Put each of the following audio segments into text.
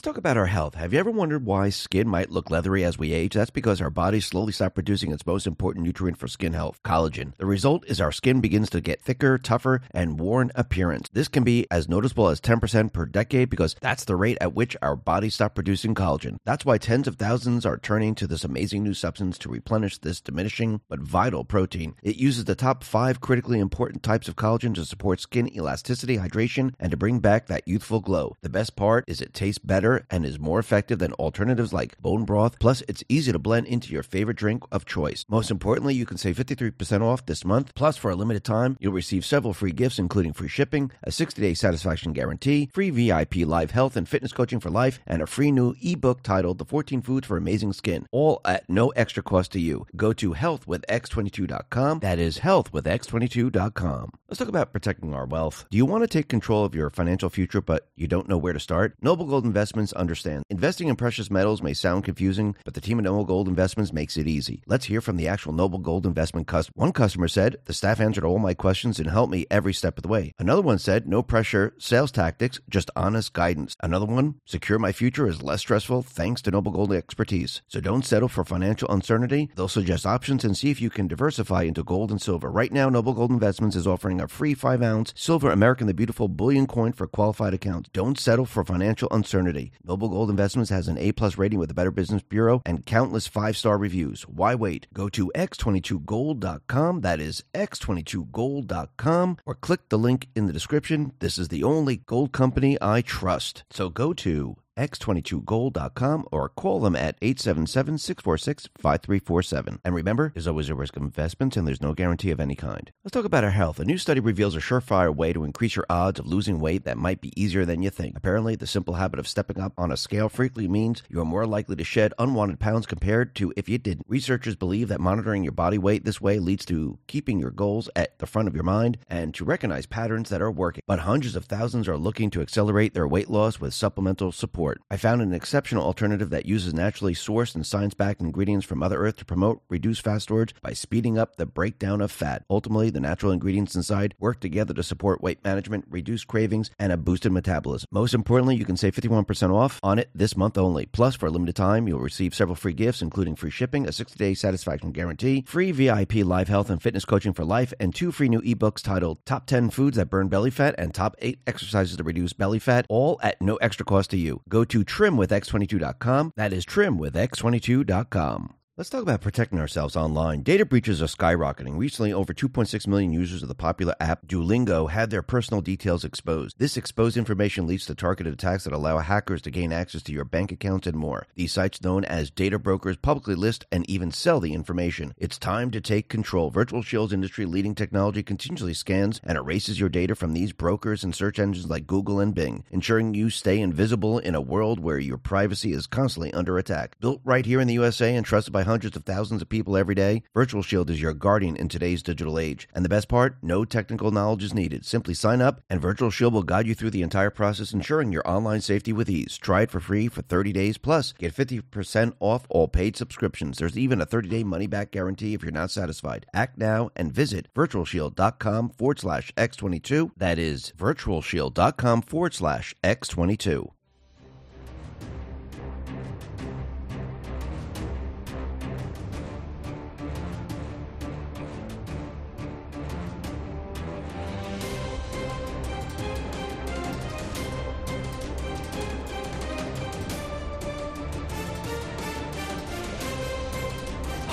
Let's talk about our health. Have you ever wondered why skin might look leathery as we age? That's because our bodies slowly stop producing its most important nutrient for skin health, collagen. The result is our skin begins to get thicker, tougher, and worn appearance. This can be as noticeable as 10% per decade because that's the rate at which our bodies stop producing collagen. That's why tens of thousands are turning to this amazing new substance to replenish this diminishing but vital protein. It uses the top five critically important types of collagen to support skin elasticity, hydration, and to bring back that youthful glow. The best part is it tastes better and is more effective than alternatives like bone broth. Plus, it's easy to blend into your favorite drink of choice. Most importantly, you can save 53% off this month. Plus, for a limited time, you'll receive several free gifts, including free shipping, a 60 day satisfaction guarantee, free VIP live health and fitness coaching for life, and a free new ebook titled The 14 Foods for Amazing Skin, all at no extra cost to you. Go to healthwithx22.com. That is healthwithx22.com. Let's talk about protecting our wealth. Do you want to take control of your financial future, but you don't know where to start? Noble Gold Investments understand. Investing in precious metals may sound confusing, but the team at Noble Gold Investments makes it easy. Let's hear from the actual Noble Gold Investment customer. One customer said, The staff answered all my questions and helped me every step of the way. Another one said, No pressure, sales tactics, just honest guidance. Another one, Secure my future is less stressful thanks to Noble Gold expertise. So don't settle for financial uncertainty. They'll suggest options and see if you can diversify into gold and silver. Right now, Noble Gold Investments is offering a free 5 ounce silver American the Beautiful bullion coin for qualified accounts. Don't settle for financial uncertainty. Noble Gold Investments has an A plus rating with the Better Business Bureau and countless five star reviews. Why wait? Go to x22gold.com. That is x22gold.com or click the link in the description. This is the only gold company I trust. So go to x22gold.com or call them at 877-646-5347. And remember, there's always a risk of investments and there's no guarantee of any kind. Let's talk about our health. A new study reveals a surefire way to increase your odds of losing weight that might be easier than you think. Apparently, the simple habit of stepping up on a scale frequently means you are more likely to shed unwanted pounds compared to if you didn't. Researchers believe that monitoring your body weight this way leads to keeping your goals at the front of your mind and to recognize patterns that are working. But hundreds of thousands are looking to accelerate their weight loss with supplemental support. I found an exceptional alternative that uses naturally sourced and science backed ingredients from Mother Earth to promote reduced fat storage by speeding up the breakdown of fat. Ultimately, the natural ingredients inside work together to support weight management, reduce cravings, and a boosted metabolism. Most importantly, you can save 51% off on it this month only. Plus, for a limited time, you'll receive several free gifts, including free shipping, a 60 day satisfaction guarantee, free VIP live health and fitness coaching for life, and two free new ebooks titled Top 10 Foods That Burn Belly Fat and Top 8 Exercises to Reduce Belly Fat, all at no extra cost to you. Go to trimwithx22.com. That is trimwithx22.com. Let's talk about protecting ourselves online. Data breaches are skyrocketing. Recently, over 2.6 million users of the popular app Duolingo had their personal details exposed. This exposed information leads to targeted attacks that allow hackers to gain access to your bank accounts and more. These sites, known as data brokers, publicly list and even sell the information. It's time to take control. Virtual Shield's industry leading technology continually scans and erases your data from these brokers and search engines like Google and Bing, ensuring you stay invisible in a world where your privacy is constantly under attack. Built right here in the USA and trusted by hundreds of thousands of people every day, Virtual Shield is your guardian in today's digital age. And the best part, no technical knowledge is needed. Simply sign up, and Virtual Shield will guide you through the entire process, ensuring your online safety with ease. Try it for free for 30 days, plus get 50% off all paid subscriptions. There's even a 30-day money-back guarantee if you're not satisfied. Act now and visit virtualshield.com forward slash x22. That is virtualshield.com forward slash x22.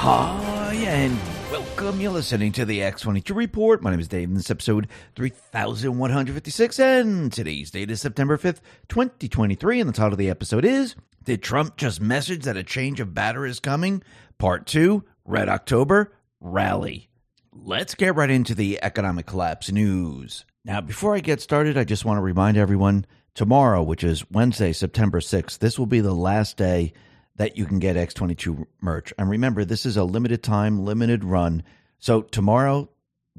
Hi, and welcome. You're listening to the X22 Report. My name is Dave, and this episode 3156, and today's date is September 5th, 2023, and the title of the episode is Did Trump Just Message That a Change of Batter is Coming? Part 2, Red October, Rally. Let's get right into the economic collapse news. Now, before I get started, I just want to remind everyone tomorrow, which is Wednesday, September 6th, this will be the last day that you can get X22 merch. And remember, this is a limited time, limited run. So tomorrow,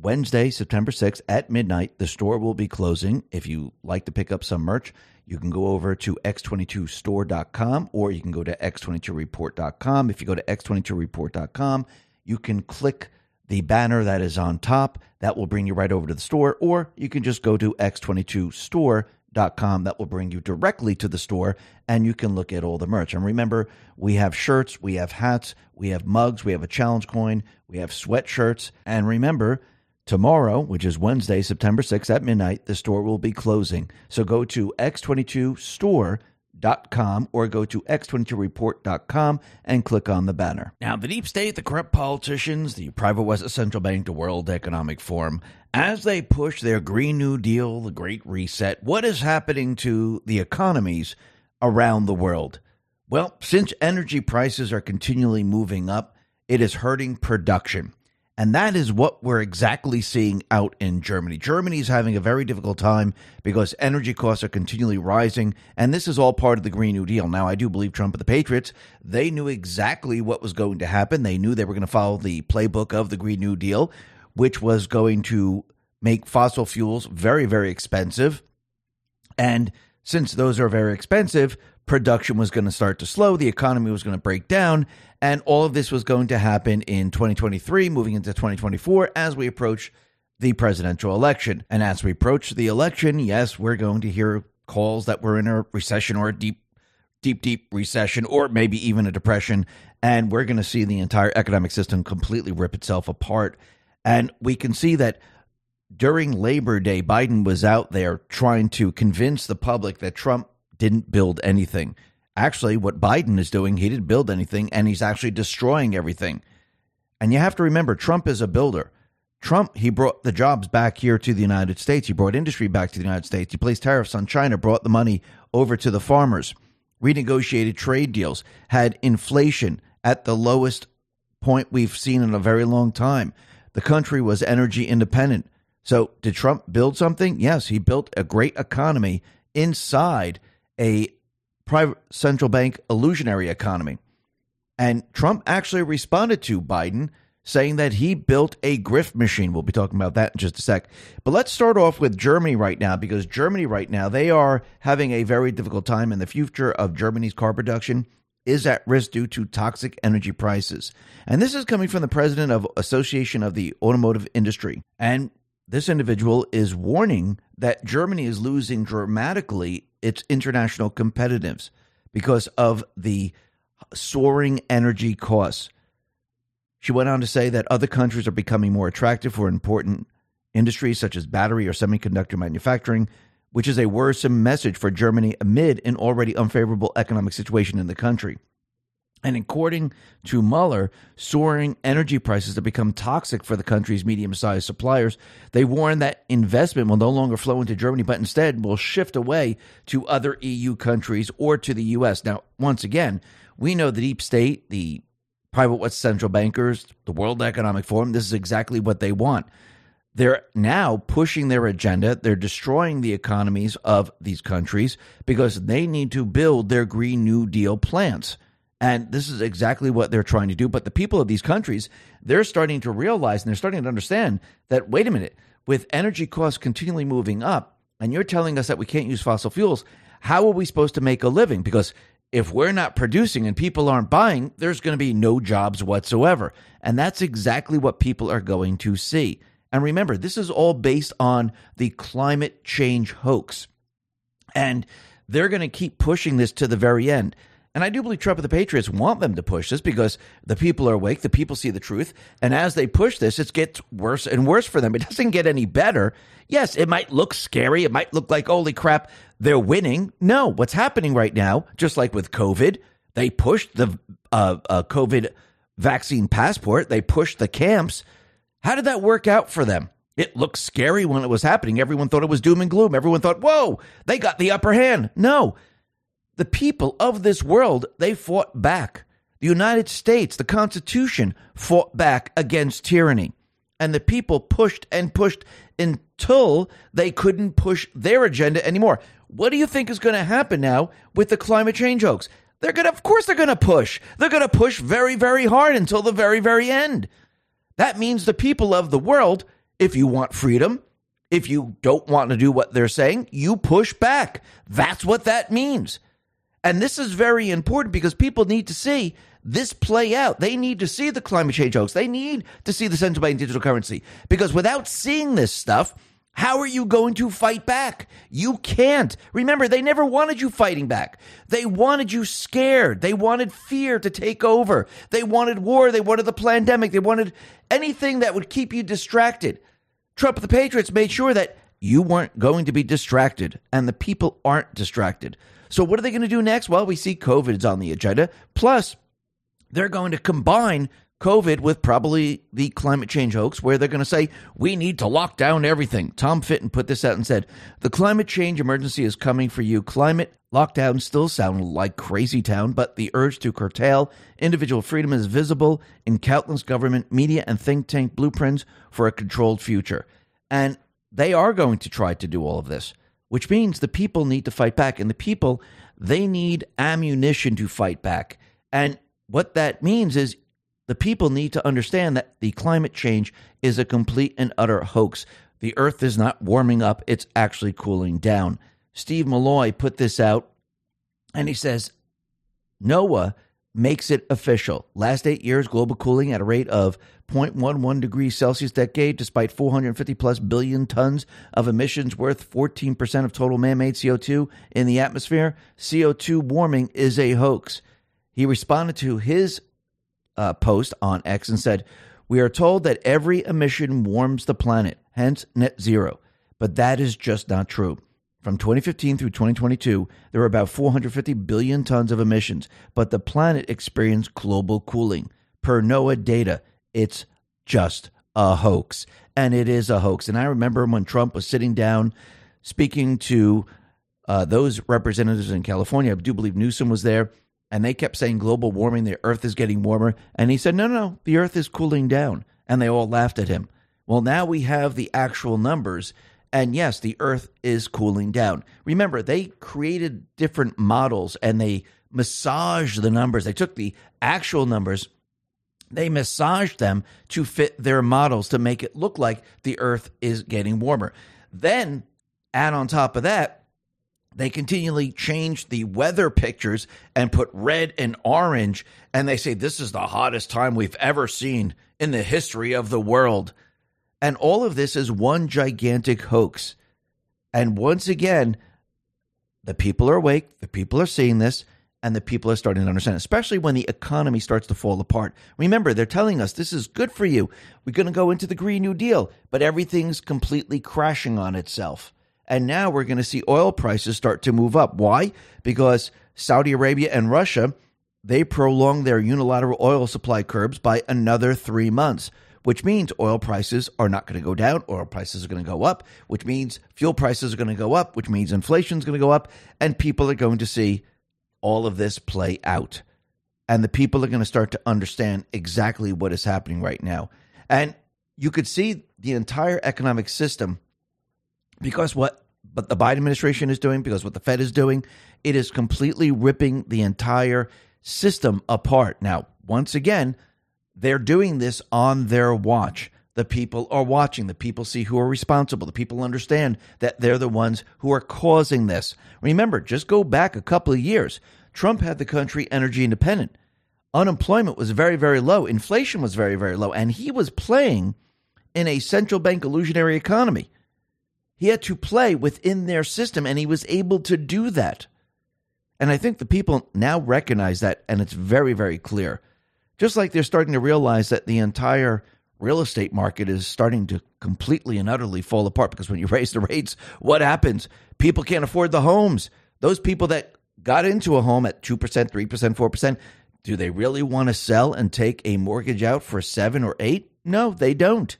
Wednesday, September 6th at midnight, the store will be closing. If you like to pick up some merch, you can go over to x22store.com or you can go to x22report.com. If you go to x22report.com, you can click the banner that is on top. That will bring you right over to the store, or you can just go to x22store.com. That will bring you directly to the store, and you can look at all the merch. And remember, we have shirts, we have hats, we have mugs, we have a challenge coin, we have sweatshirts. And remember, tomorrow, which is Wednesday, September 6th at midnight, the store will be closing. So go to x22store.com com or go to x22report.com and click on the banner. Now, the deep state, the corrupt politicians, the private West Central Bank, the World Economic Forum, as they push their Green New Deal, the Great Reset, what is happening to the economies around the world? Well, since energy prices are continually moving up, it is hurting production. And that is what we're exactly seeing out in Germany. Germany is having a very difficult time because energy costs are continually rising. And this is all part of the Green New Deal. Now, I do believe Trump and the Patriots, they knew exactly what was going to happen. They knew they were going to follow the playbook of the Green New Deal, which was going to make fossil fuels very, very expensive. And since those are very expensive, production was going to start to slow, the economy was going to break down, and all of this was going to happen in 2023, moving into 2024 as we approach the presidential election. And as we approach the election, yes, we're going to hear calls that we're in a recession or a deep, deep, deep recession, or maybe even a depression. And we're going to see the entire economic system completely rip itself apart. And we can see that during Labor Day, Biden was out there trying to convince the public that Trump didn't build anything. Actually, what Biden is doing, he didn't build anything and he's actually destroying everything. And you have to remember, Trump is a builder. Trump, he brought the jobs back here to the United States. He brought industry back to the United States. He placed tariffs on China, brought the money over to the farmers, renegotiated trade deals, had inflation at the lowest point we've seen in a very long time. The country was energy independent. So, did Trump build something? Yes, he built a great economy inside a private central bank illusionary economy. And Trump actually responded to Biden saying that he built a grift machine. We'll be talking about that in just a sec. But let's start off with Germany right now because Germany right now, they are having a very difficult time and the future of Germany's car production is at risk due to toxic energy prices. And this is coming from the president of Association of the Automotive Industry. And this individual is warning that Germany is losing dramatically its international competitiveness because of the soaring energy costs. She went on to say that other countries are becoming more attractive for important industries such as battery or semiconductor manufacturing, which is a worrisome message for Germany amid an already unfavorable economic situation in the country. And according to Mueller, soaring energy prices have become toxic for the country's medium sized suppliers. They warn that investment will no longer flow into Germany, but instead will shift away to other EU countries or to the U.S. Now, once again, we know the deep state, the private West central bankers, the World Economic Forum, this is exactly what they want. They're now pushing their agenda. They're destroying the economies of these countries because they need to build their Green New Deal plants. And this is exactly what they're trying to do. But the people of these countries, they're starting to realize and they're starting to understand that, wait a minute, with energy costs continually moving up, and you're telling us that we can't use fossil fuels, how are we supposed to make a living? Because if we're not producing and people aren't buying, there's going to be no jobs whatsoever. And that's exactly what people are going to see. And remember, this is all based on the climate change hoax. And they're going to keep pushing this to the very end. And I do believe Trump and the Patriots want them to push this because the people are awake, the people see the truth. And as they push this, it gets worse and worse for them. It doesn't get any better. Yes, it might look scary. It might look like, holy crap, they're winning. No, what's happening right now, just like with COVID, they pushed the uh, uh, COVID vaccine passport. They pushed the camps. How did that work out for them? It looked scary when it was happening. Everyone thought it was doom and gloom. Everyone thought, whoa, they got the upper hand. No. The people of this world, they fought back. The United States, the Constitution, fought back against tyranny. And the people pushed and pushed until they couldn't push their agenda anymore. What do you think is going to happen now with the climate change hoax? They're going to, of course, they're going to push. They're going to push very, very hard until the very, very end. That means the people of the world, if you want freedom, if you don't want to do what they're saying, you push back. That's what that means. And this is very important because people need to see this play out. They need to see the climate change hoax. They need to see the central bank digital currency because without seeing this stuff, how are you going to fight back? You can't. Remember, they never wanted you fighting back. They wanted you scared. They wanted fear to take over. They wanted war. They wanted the pandemic. They wanted anything that would keep you distracted. Trump the Patriots made sure that you weren't going to be distracted, and the people aren't distracted. So, what are they going to do next? Well, we see COVID is on the agenda. Plus, they're going to combine COVID with probably the climate change hoax, where they're going to say, we need to lock down everything. Tom Fitton put this out and said, the climate change emergency is coming for you. Climate lockdowns still sound like crazy town, but the urge to curtail individual freedom is visible in countless government, media, and think tank blueprints for a controlled future. And they are going to try to do all of this, which means the people need to fight back. And the people, they need ammunition to fight back. And what that means is the people need to understand that the climate change is a complete and utter hoax. The earth is not warming up, it's actually cooling down. Steve Milloy put this out and he says NOAA makes it official. Last eight years, global cooling at a rate of 0.11 degrees Celsius decade, despite 450 plus billion tons of emissions worth 14% of total man made CO2 in the atmosphere. CO2 warming is a hoax. He responded to his uh, post on X and said, We are told that every emission warms the planet, hence net zero. But that is just not true. From 2015 through 2022, there were about 450 billion tons of emissions, but the planet experienced global cooling. Per NOAA data, it's just a hoax. And it is a hoax. And I remember when Trump was sitting down speaking to uh, those representatives in California, I do believe Newsom was there, and they kept saying global warming, the earth is getting warmer. And he said, no, no, the earth is cooling down. And they all laughed at him. Well, now we have the actual numbers. And yes, the earth is cooling down. Remember, they created different models and they massaged the numbers. They took the actual numbers, they massaged them to fit their models to make it look like the earth is getting warmer. Then, add on top of that, they continually change the weather pictures and put red and orange, and they say this is the hottest time we've ever seen in the history of the world. And all of this is one gigantic hoax. And once again, the people are awake, the people are seeing this, and the people are starting to understand, especially when the economy starts to fall apart. Remember, they're telling us this is good for you. We're going to go into the Green New Deal, but everything's completely crashing on itself. And now we're going to see oil prices start to move up. Why? Because Saudi Arabia and Russia, they prolonged their unilateral oil supply curbs by another three months, which means oil prices are not going to go down. Oil prices are going to go up, which means fuel prices are going to go up, which means inflation is going to go up. And people are going to see all of this play out. And the people are going to start to understand exactly what is happening right now. And you could see the entire economic system because what but the Biden administration is doing, because what the Fed is doing, it is completely ripping the entire system apart. Now, once again, they're doing this on their watch. The people are watching. The people see who are responsible. The people understand that they're the ones who are causing this. Remember, just go back a couple of years. Trump had the country energy independent. Unemployment was very, very low. Inflation was very, very low. And he was playing in a central bank illusionary economy. He had to play within their system, and he was able to do that. And I think the people now recognize that, and it's very, very clear. Just like they're starting to realize that the entire real estate market is starting to completely and utterly fall apart because when you raise the rates, what happens? People can't afford the homes. Those people that got into a home at 2%, 3%, 4%, Do they really want to sell and take a mortgage out for seven or eight? No, they don't.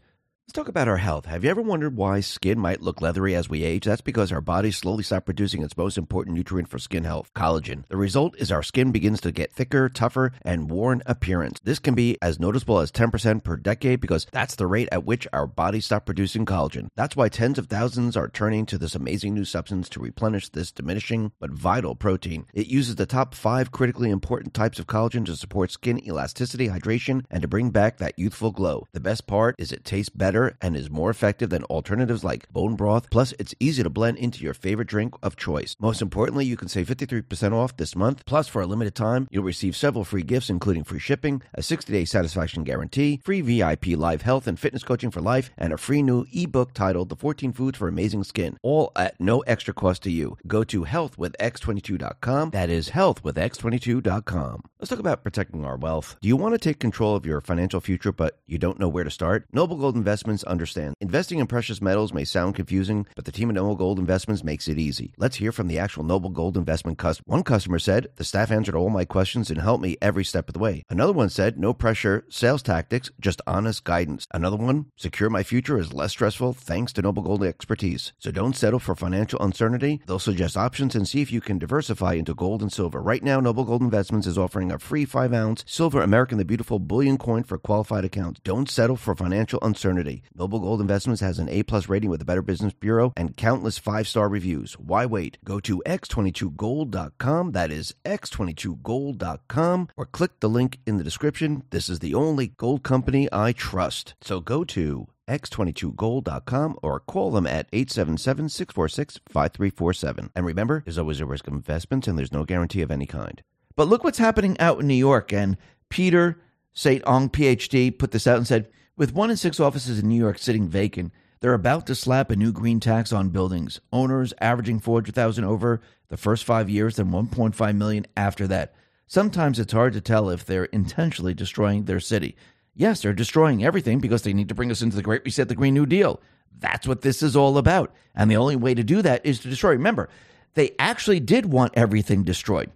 Let's talk about our health. Have you ever wondered why skin might look leathery as we age? That's because our bodies slowly stop producing its most important nutrient for skin health, collagen. The result is our skin begins to get thicker, tougher, and worn appearance. This can be as noticeable as 10% per decade because that's the rate at which our bodies stop producing collagen. That's why tens of thousands are turning to this amazing new substance to replenish this diminishing but vital protein. It uses the top five critically important types of collagen to support skin elasticity, hydration, and to bring back that youthful glow. The best part is it tastes better and is more effective than alternatives like bone broth. Plus, it's easy to blend into your favorite drink of choice. Most importantly, you can save 53% off this month. Plus, for a limited time, you'll receive several free gifts, including free shipping, a 60 day satisfaction guarantee, free VIP live health and fitness coaching for life, and a free new ebook titled The 14 Foods for Amazing Skin, all at no extra cost to you. Go to healthwithx22.com. That is healthwithx22.com. Let's talk about protecting our wealth. Do you want to take control of your financial future, but you don't know where to start? Noble Gold Investments. Investing in precious metals may sound confusing, but the team at Noble Gold Investments makes it easy. Let's hear from the actual Noble Gold Investment customer. One customer said, The staff answered all my questions and helped me every step of the way. Another one said, No pressure, sales tactics, just honest guidance. Another one, Secure my future is less stressful thanks to Noble Gold expertise. So don't settle for financial uncertainty. They'll suggest options and see if you can diversify into gold and silver. Right now, Noble Gold Investments is offering a free 5 ounce silver American the Beautiful bullion coin for qualified accounts. Don't settle for financial uncertainty. Noble Gold Investments has an A plus rating with the Better Business Bureau and countless five star reviews. Why wait? Go to x22gold.com. That is x22gold.com or click the link in the description. This is the only gold company I trust. So go to x22gold.com or call them at 877-646-5347. And remember, there's always a risk of investments and there's no guarantee of any kind. But look what's happening out in New York. And Peter St. Onge, PhD, put this out and said, with one in six offices in New York sitting vacant, they're about to slap a new green tax on buildings. Owners averaging 400,000 over the first 5 years then 1.5 million after that. Sometimes it's hard to tell if they're intentionally destroying their city. Yes, they're destroying everything because they need to bring us into the Great Reset, the Green New Deal. That's what this is all about. And the only way to do that is to destroy. Remember, they actually did want everything destroyed.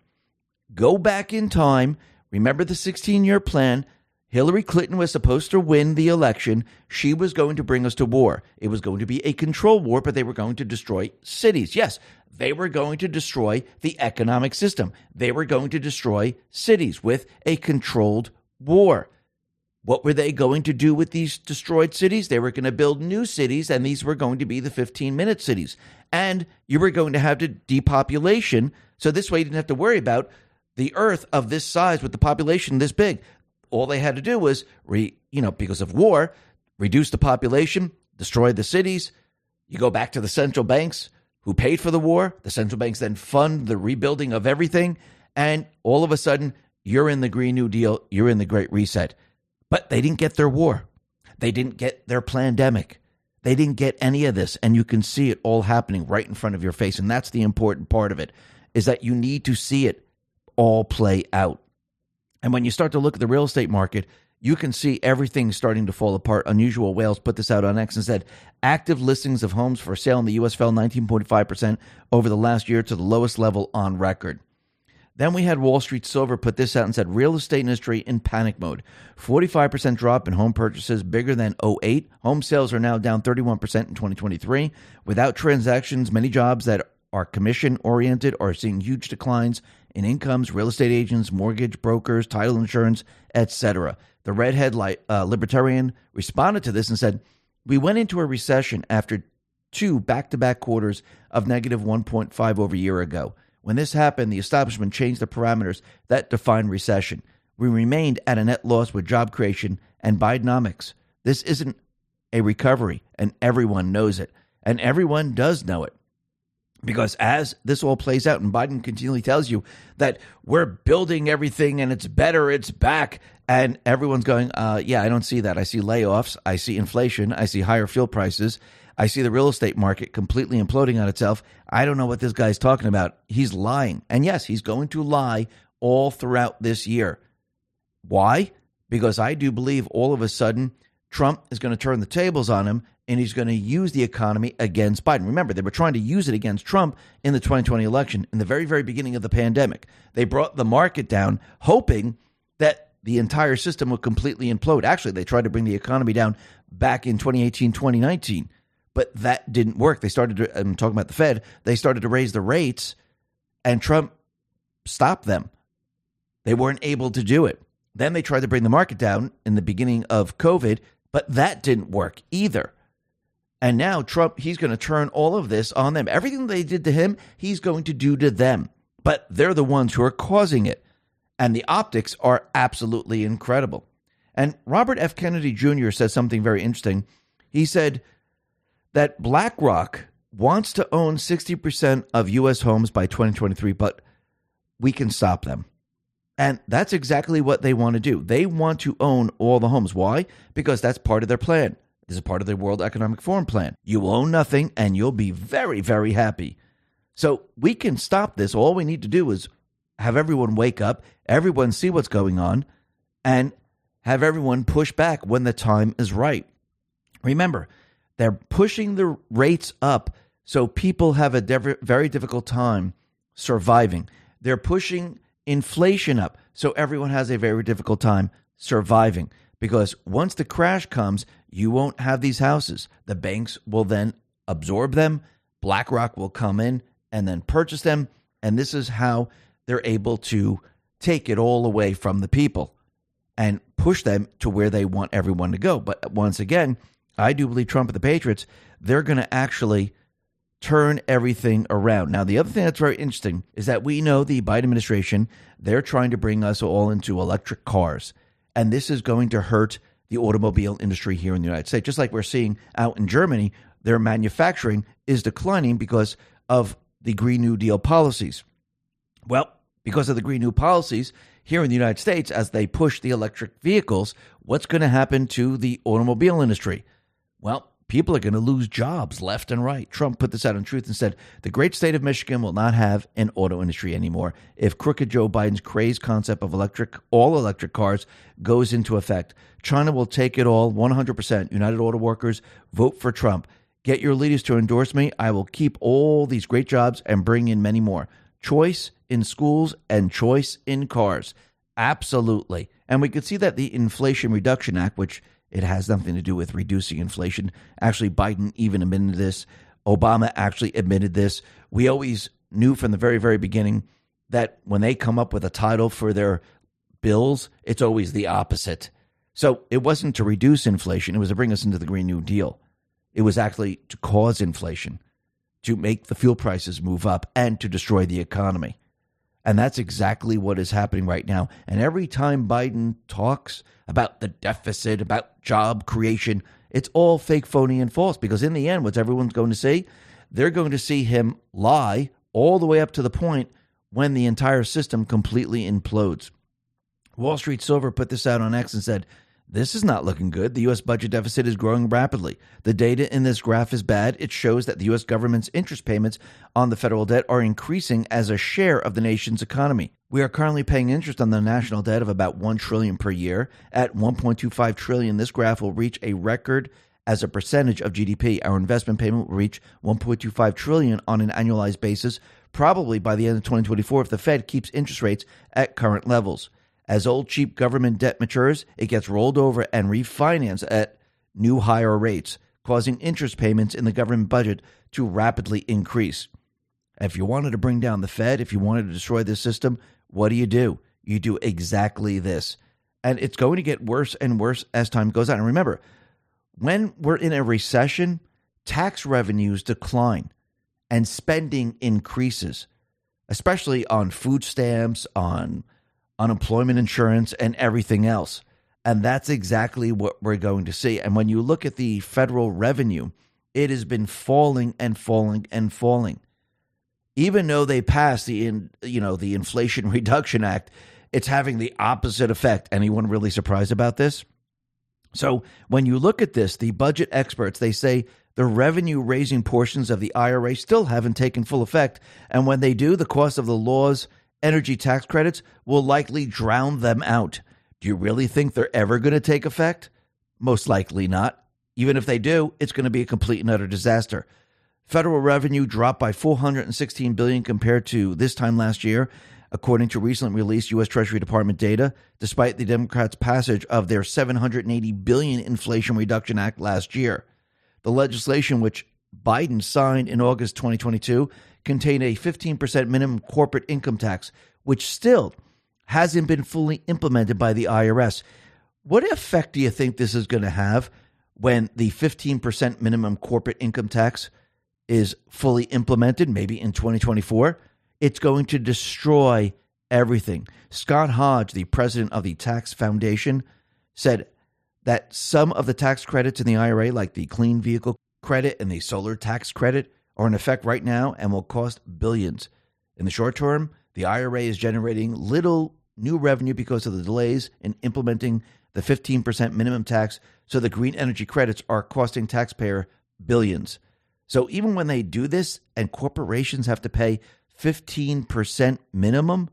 Go back in time. Remember the 16 year plan. Hillary Clinton was supposed to win the election. She was going to bring us to war. It was going to be a control war, but they were going to destroy cities. Yes, they were going to destroy the economic system. They were going to destroy cities with a controlled war. What were they going to do with these destroyed cities? They were going to build new cities, and these were going to be the 15 minute cities. And you were going to have to depopulation. So this way you didn't have to worry about the earth of this size with the population this big all they had to do was, re, you know, because of war, reduce the population, destroy the cities. You go back to the central banks who paid for the war. The central banks then fund the rebuilding of everything. And all of a sudden, you're in the Green New Deal, you're in the Great Reset. But they didn't get their war. They didn't get their pandemic. They didn't get any of this. And you can see it all happening right in front of your face. And that's the important part of it, is that you need to see it all play out. And when you start to look at the real estate market, you can see everything starting to fall apart. Unusual Whales put this out on X and said active listings of homes for sale in the U.S. fell 19.5% over the last year to the lowest level on record. Then we had Wall Street Silver put this out and said real estate industry in panic mode. 45% drop in home purchases, bigger than 08. Home sales are now down 31% in 2023. Without transactions, many jobs that are commission oriented are seeing huge declines in incomes, real estate agents, mortgage brokers, title insurance, etc. The redhead uh, libertarian responded to this and said, "We went into a recession after two back-to-back quarters of negative 1.5 over a year ago. When this happened, the establishment changed the parameters that define recession. We remained at a net loss with job creation and Bidenomics. This isn't a recovery, and everyone knows it, and everyone does know it." Because as this all plays out, and Biden continually tells you that we're building everything and it's better, it's back, and everyone's going, uh, yeah, I don't see that. I see layoffs, I see inflation, I see higher fuel prices, I see the real estate market completely imploding on itself. I don't know what this guy's talking about. He's lying. And yes, he's going to lie all throughout this year. Why? Because I do believe all of a sudden Trump is going to turn the tables on him and he's going to use the economy against Biden. Remember, they were trying to use it against Trump in the 2020 election in the very, very beginning of the pandemic. They brought the market down, hoping that the entire system would completely implode. Actually, they tried to bring the economy down back in 2018, 2019, but that didn't work. They started to, I'm talking about the Fed, they started to raise the rates, and Trump stopped them. They weren't able to do it. Then they tried to bring the market down in the beginning of COVID, but that didn't work either. And now Trump, he's going to turn all of this on them. Everything they did to him, he's going to do to them. But they're the ones who are causing it. And the optics are absolutely incredible. And Robert F. Kennedy Jr. said something very interesting. He said that BlackRock wants to own 60% of U.S. homes by 2023, but we can stop them. And that's exactly what they want to do. They want to own all the homes. Why? Because that's part of their plan. This is part of their World Economic Forum plan. You own nothing and you'll be very, very happy. So we can stop this. All we need to do is have everyone wake up, everyone see what's going on, and have everyone push back when the time is right. Remember, they're pushing the rates up so people have a very difficult time surviving. They're pushing inflation up. So everyone has a very difficult time surviving because once the crash comes, you won't have these houses. The banks will then absorb them. BlackRock will come in and then purchase them. And this is how they're able to take it all away from the people and push them to where they want everyone to go. But once again, I do believe Trump and the Patriots, they're going to actually turn everything around. Now, the other thing that's very interesting is that we know the Biden administration, they're trying to bring us all into electric cars. And this is going to hurt the automobile industry here in the United States. Just like we're seeing out in Germany, their manufacturing is declining because of the Green New Deal policies. Well, because of the Green New policies here in the United States, as they push the electric vehicles, what's going to happen to the automobile industry? Well, people are going to lose jobs left and right. Trump put this out in truth and said the great state of Michigan will not have an auto industry anymore if crooked Joe Biden's crazed concept of electric, all electric cars goes into effect. China will take it all 100%. United Auto Workers, vote for Trump. Get your leaders to endorse me. I will keep all these great jobs and bring in many more. Choice in schools and choice in cars. Absolutely. And we could see that the Inflation Reduction Act, which it has nothing to do with reducing inflation. Actually, Biden even admitted this. Obama actually admitted this. We always knew from the very, very beginning that when they come up with a title for their bills, it's always the opposite. So it wasn't to reduce inflation, it was to bring us into the Green New Deal. It was actually to cause inflation, to make the fuel prices move up, and to destroy the economy. And that's exactly what is happening right now. And every time Biden talks about the deficit, about job creation, it's all fake, phony, and false because in the end, what's everyone's going to see? They're going to see him lie all the way up to the point when the entire system completely implodes. Wall Street Silver put this out on X and said, this is not looking good. The U.S. budget deficit is growing rapidly. The data in this graph is bad. It shows that the U.S. government's interest payments on the federal debt are increasing as a share of the nation's economy. We are currently paying interest on the national debt of about 1 trillion per year. At 1.25 trillion, this graph will reach a record as a percentage of GDP. Our investment payment will reach 1.25 trillion on an annualized basis, probably by the end of 2024 if the Fed keeps interest rates at current levels. As old cheap government debt matures, it gets rolled over and refinanced at new higher rates, causing interest payments in the government budget to rapidly increase. If you wanted to bring down the Fed, if you wanted to destroy this system, what do you do? You do exactly this. And it's going to get worse and worse as time goes on. And remember, when we're in a recession, tax revenues decline and spending increases, especially on food stamps, on unemployment insurance, and everything else. And that's exactly what we're going to see. And when you look at the federal revenue, it has been falling and falling and falling. Even though they passed the in, you know the Inflation Reduction Act, it's having the opposite effect. Anyone really surprised about this? So when you look at this, the budget experts they say the revenue raising portions of the IRA still haven't taken full effect, and when they do, the cost of the laws energy tax credits will likely drown them out. Do you really think they're ever going to take effect? Most likely not. Even if they do, it's going to be a complete and utter disaster. Federal revenue dropped by 416 billion compared to this time last year. according to recently released U.S. Treasury Department data. Despite the Democrats' passage of their 780 billion Inflation Reduction Act last year, the legislation, which Biden signed in August 2022, contained a 15% minimum corporate income tax, which still hasn't been fully implemented by the IRS. What effect do you think this is going to have when the 15% minimum corporate income tax is fully implemented, maybe in 2024? It's going to destroy everything. Scott Hodge, the president of the Tax Foundation, said that some of the tax credits in the IRA, like the clean vehicle credit and the solar tax credit, are in effect right now and will cost billions. In the short term, the IRA is generating little new revenue because of the delays in implementing the 15% minimum tax, so the green energy credits are costing taxpayer billions. So even when they do this and corporations have to pay 15% minimum,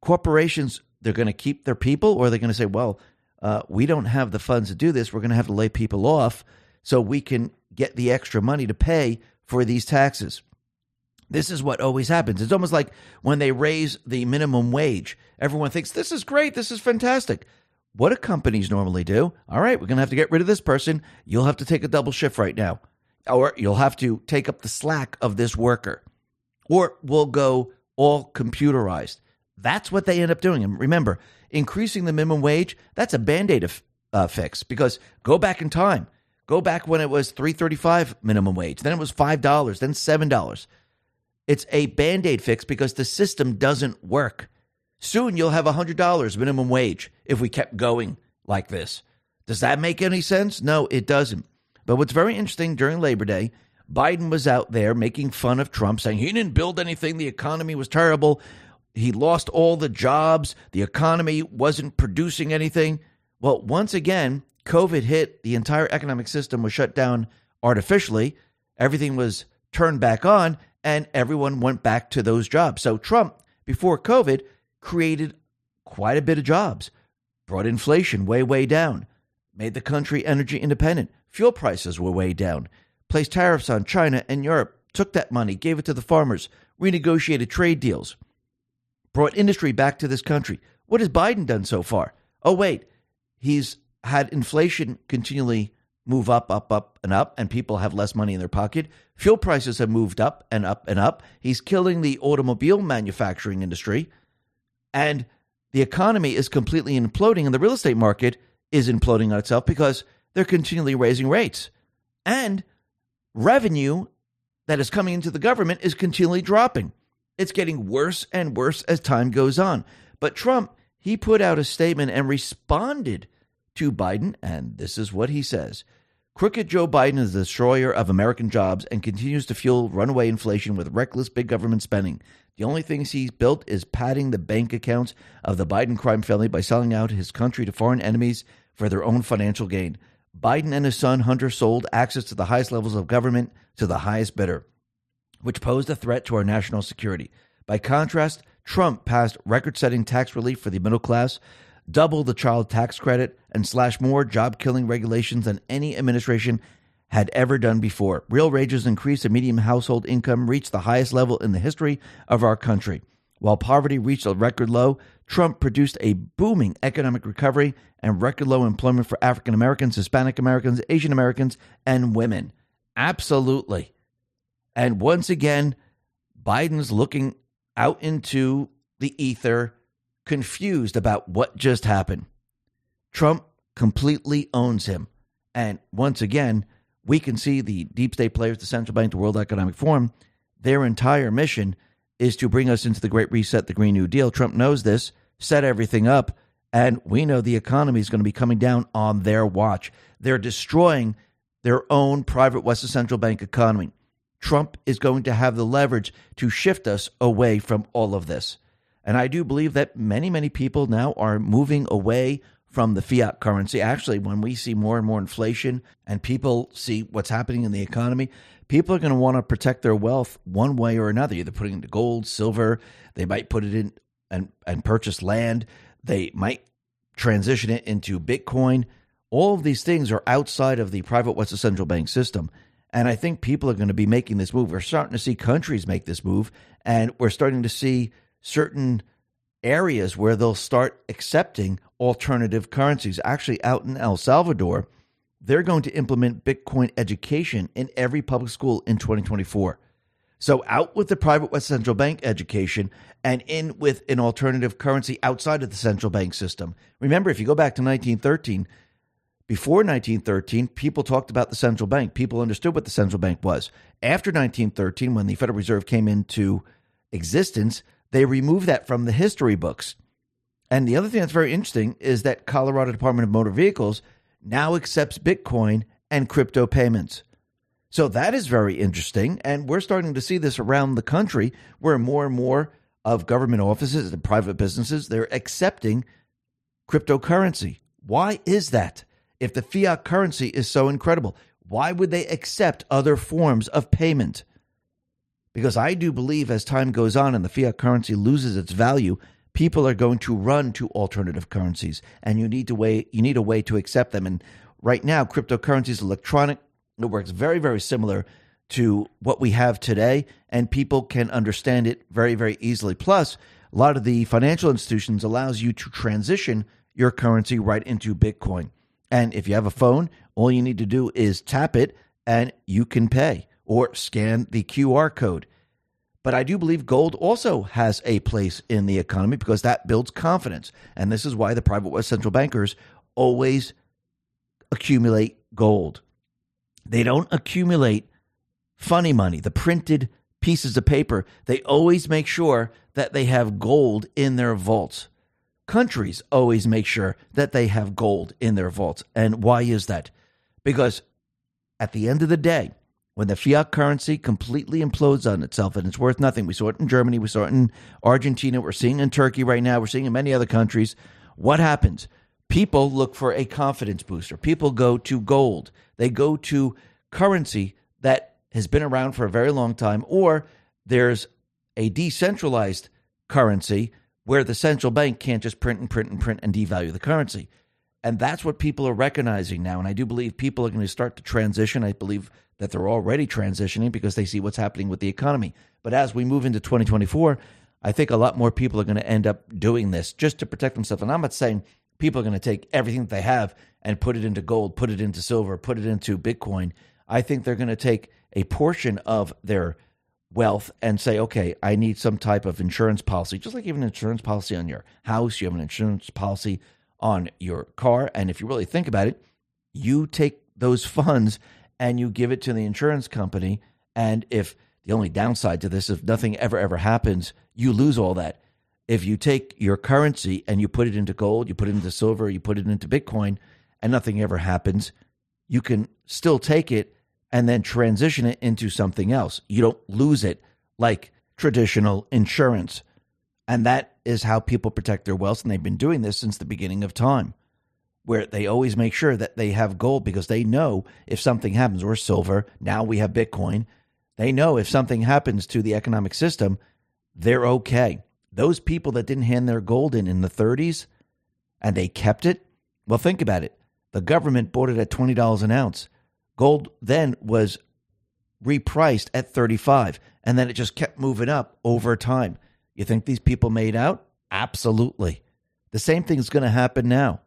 corporations they're going to keep their people or they're going to say, well, uh, we don't have the funds to do this. We're going to have to lay people off so we can get the extra money to pay for these taxes. This is what always happens. It's almost like when they raise the minimum wage, everyone thinks this is great, this is fantastic. What do companies normally do? All right, we're going to have to get rid of this person. You'll have to take a double shift right now, or you'll have to take up the slack of this worker, or we'll go all computerized. That's what they end up doing. And remember, increasing the minimum wage, that's a band aid uh, fix because go back in time. Go back when it was 335 minimum wage, then it was $5, then $7. It's a band aid fix because the system doesn't work. Soon you'll have $100 minimum wage if we kept going like this. Does that make any sense? No, it doesn't. But what's very interesting during Labor Day, Biden was out there making fun of Trump, saying he didn't build anything, the economy was terrible, he lost all the jobs, the economy wasn't producing anything. Well, once again, COVID hit, the entire economic system was shut down artificially, everything was turned back on, and everyone went back to those jobs. So Trump, before COVID, created quite a bit of jobs, brought inflation way, way down, made the country energy independent. Fuel prices were way down, placed tariffs on China and Europe, took that money, gave it to the farmers, renegotiated trade deals, brought industry back to this country. What has Biden done so far? Oh, wait, he's had inflation continually move up, up, up, and up, and people have less money in their pocket. Fuel prices have moved up and up and up. He's killing the automobile manufacturing industry. And the economy is completely imploding, and the real estate market is imploding on itself because they're continually raising rates. And revenue that is coming into the government is continually dropping. It's getting worse and worse as time goes on. But Trump, he put out a statement and responded to Biden, and this is what he says. Crooked Joe Biden is the destroyer of American jobs and continues to fuel runaway inflation with reckless big government spending. The only things he's built is padding the bank accounts of the Biden crime family by selling out his country to foreign enemies for their own financial gain. Biden and his son Hunter sold access to the highest levels of government to the highest bidder, which posed a threat to our national security. By contrast, Trump passed record setting tax relief for the middle class, doubled the child tax credit, and slash more job killing regulations than any administration had ever done before. Real wages increased and median household income reached the highest level in the history of our country. While poverty reached a record low, Trump produced a booming economic recovery and record low employment for African Americans, Hispanic Americans, Asian Americans, and women. Absolutely. And once again, Biden's looking out into the ether, confused about what just happened. Trump completely owns him. And once again, we can see the deep state players, the central bank, the World Economic Forum, their entire mission is to bring us into the Great Reset, the Green New Deal. Trump knows this, set everything up, and we know the economy is going to be coming down on their watch. They're destroying their own private Western Central Bank economy. Trump is going to have the leverage to shift us away from all of this. And I do believe that many, many people now are moving away from the fiat currency. Actually, when we see more and more inflation and people see what's happening in the economy, people are going to want to protect their wealth one way or another, either putting it into gold, silver, they might put it in and, and purchase land, they might transition it into Bitcoin. All of these things are outside of the private Western Central Bank system. And I think people are going to be making this move. We're starting to see countries make this move, and we're starting to see certain areas where they'll start accepting alternative currencies. Actually, out in El Salvador, they're going to implement Bitcoin education in every public school in 2024. So, out with the private West central bank education and in with an alternative currency outside of the central bank system. Remember, if you go back to 1913, before 1913, people talked about the central bank. People understood what the central bank was. After 1913, when the Federal Reserve came into existence, they removed that from the history books. And the other thing that's very interesting is that Colorado Department of Motor Vehicles now accepts Bitcoin and crypto payments. So that is very interesting. And we're starting to see this around the country where more and more of government offices and private businesses, they're accepting cryptocurrency. Why is that? If the fiat currency is so incredible, why would they accept other forms of payment? Because I do believe as time goes on and the fiat currency loses its value, people are going to run to alternative currencies and you need to way you need a way to accept them. And right now, cryptocurrency is electronic. It works very, very similar to what we have today, and people can understand it very, very easily. Plus, a lot of the financial institutions allows you to transition your currency right into Bitcoin. And if you have a phone, all you need to do is tap it and you can pay or scan the QR code. But I do believe gold also has a place in the economy because that builds confidence. And this is why the private West central bankers always accumulate gold. They don't accumulate funny money, the printed pieces of paper. They always make sure that they have gold in their vaults countries always make sure that they have gold in their vaults. And why is that? Because at the end of the day, when the fiat currency completely implodes on itself and it's worth nothing, we saw it in Germany, we saw it in Argentina, we're seeing in Turkey right now, we're seeing in many other countries. What happens? People look for a confidence booster. People go to gold. They go to currency that has been around for a very long time, or there's a decentralized currency where the central bank can't just print and print and print and devalue the currency. And that's what people are recognizing now. And I do believe people are going to start to transition. I believe that they're already transitioning because they see what's happening with the economy. But as we move into 2024, I think a lot more people are going to end up doing this just to protect themselves. And I'm not saying people are going to take everything that they have and put it into gold, put it into silver, put it into Bitcoin. I think they're going to take a portion of their wealth and say, okay, I need some type of insurance policy, just like you have an insurance policy on your house, you have an insurance policy on your car. And if you really think about it, you take those funds and you give it to the insurance company. And if the only downside to this, if nothing ever, ever happens, you lose all that. If you take your currency and you put it into gold, you put it into silver, you put it into Bitcoin, and nothing ever happens, you can still take it and then transition it into something else. You don't lose it like traditional insurance. And that is how people protect their wealth. And they've been doing this since the beginning of time, where they always make sure that they have gold because they know if something happens, or silver, now we have Bitcoin. They know if something happens to the economic system, they're okay. Those people that didn't hand their gold in in the 30s and they kept it, well, think about it. The government bought it at $20 an ounce. Gold then was repriced at 35 and then it just kept moving up over time. You think these people made out? Absolutely. The same thing is going to happen now.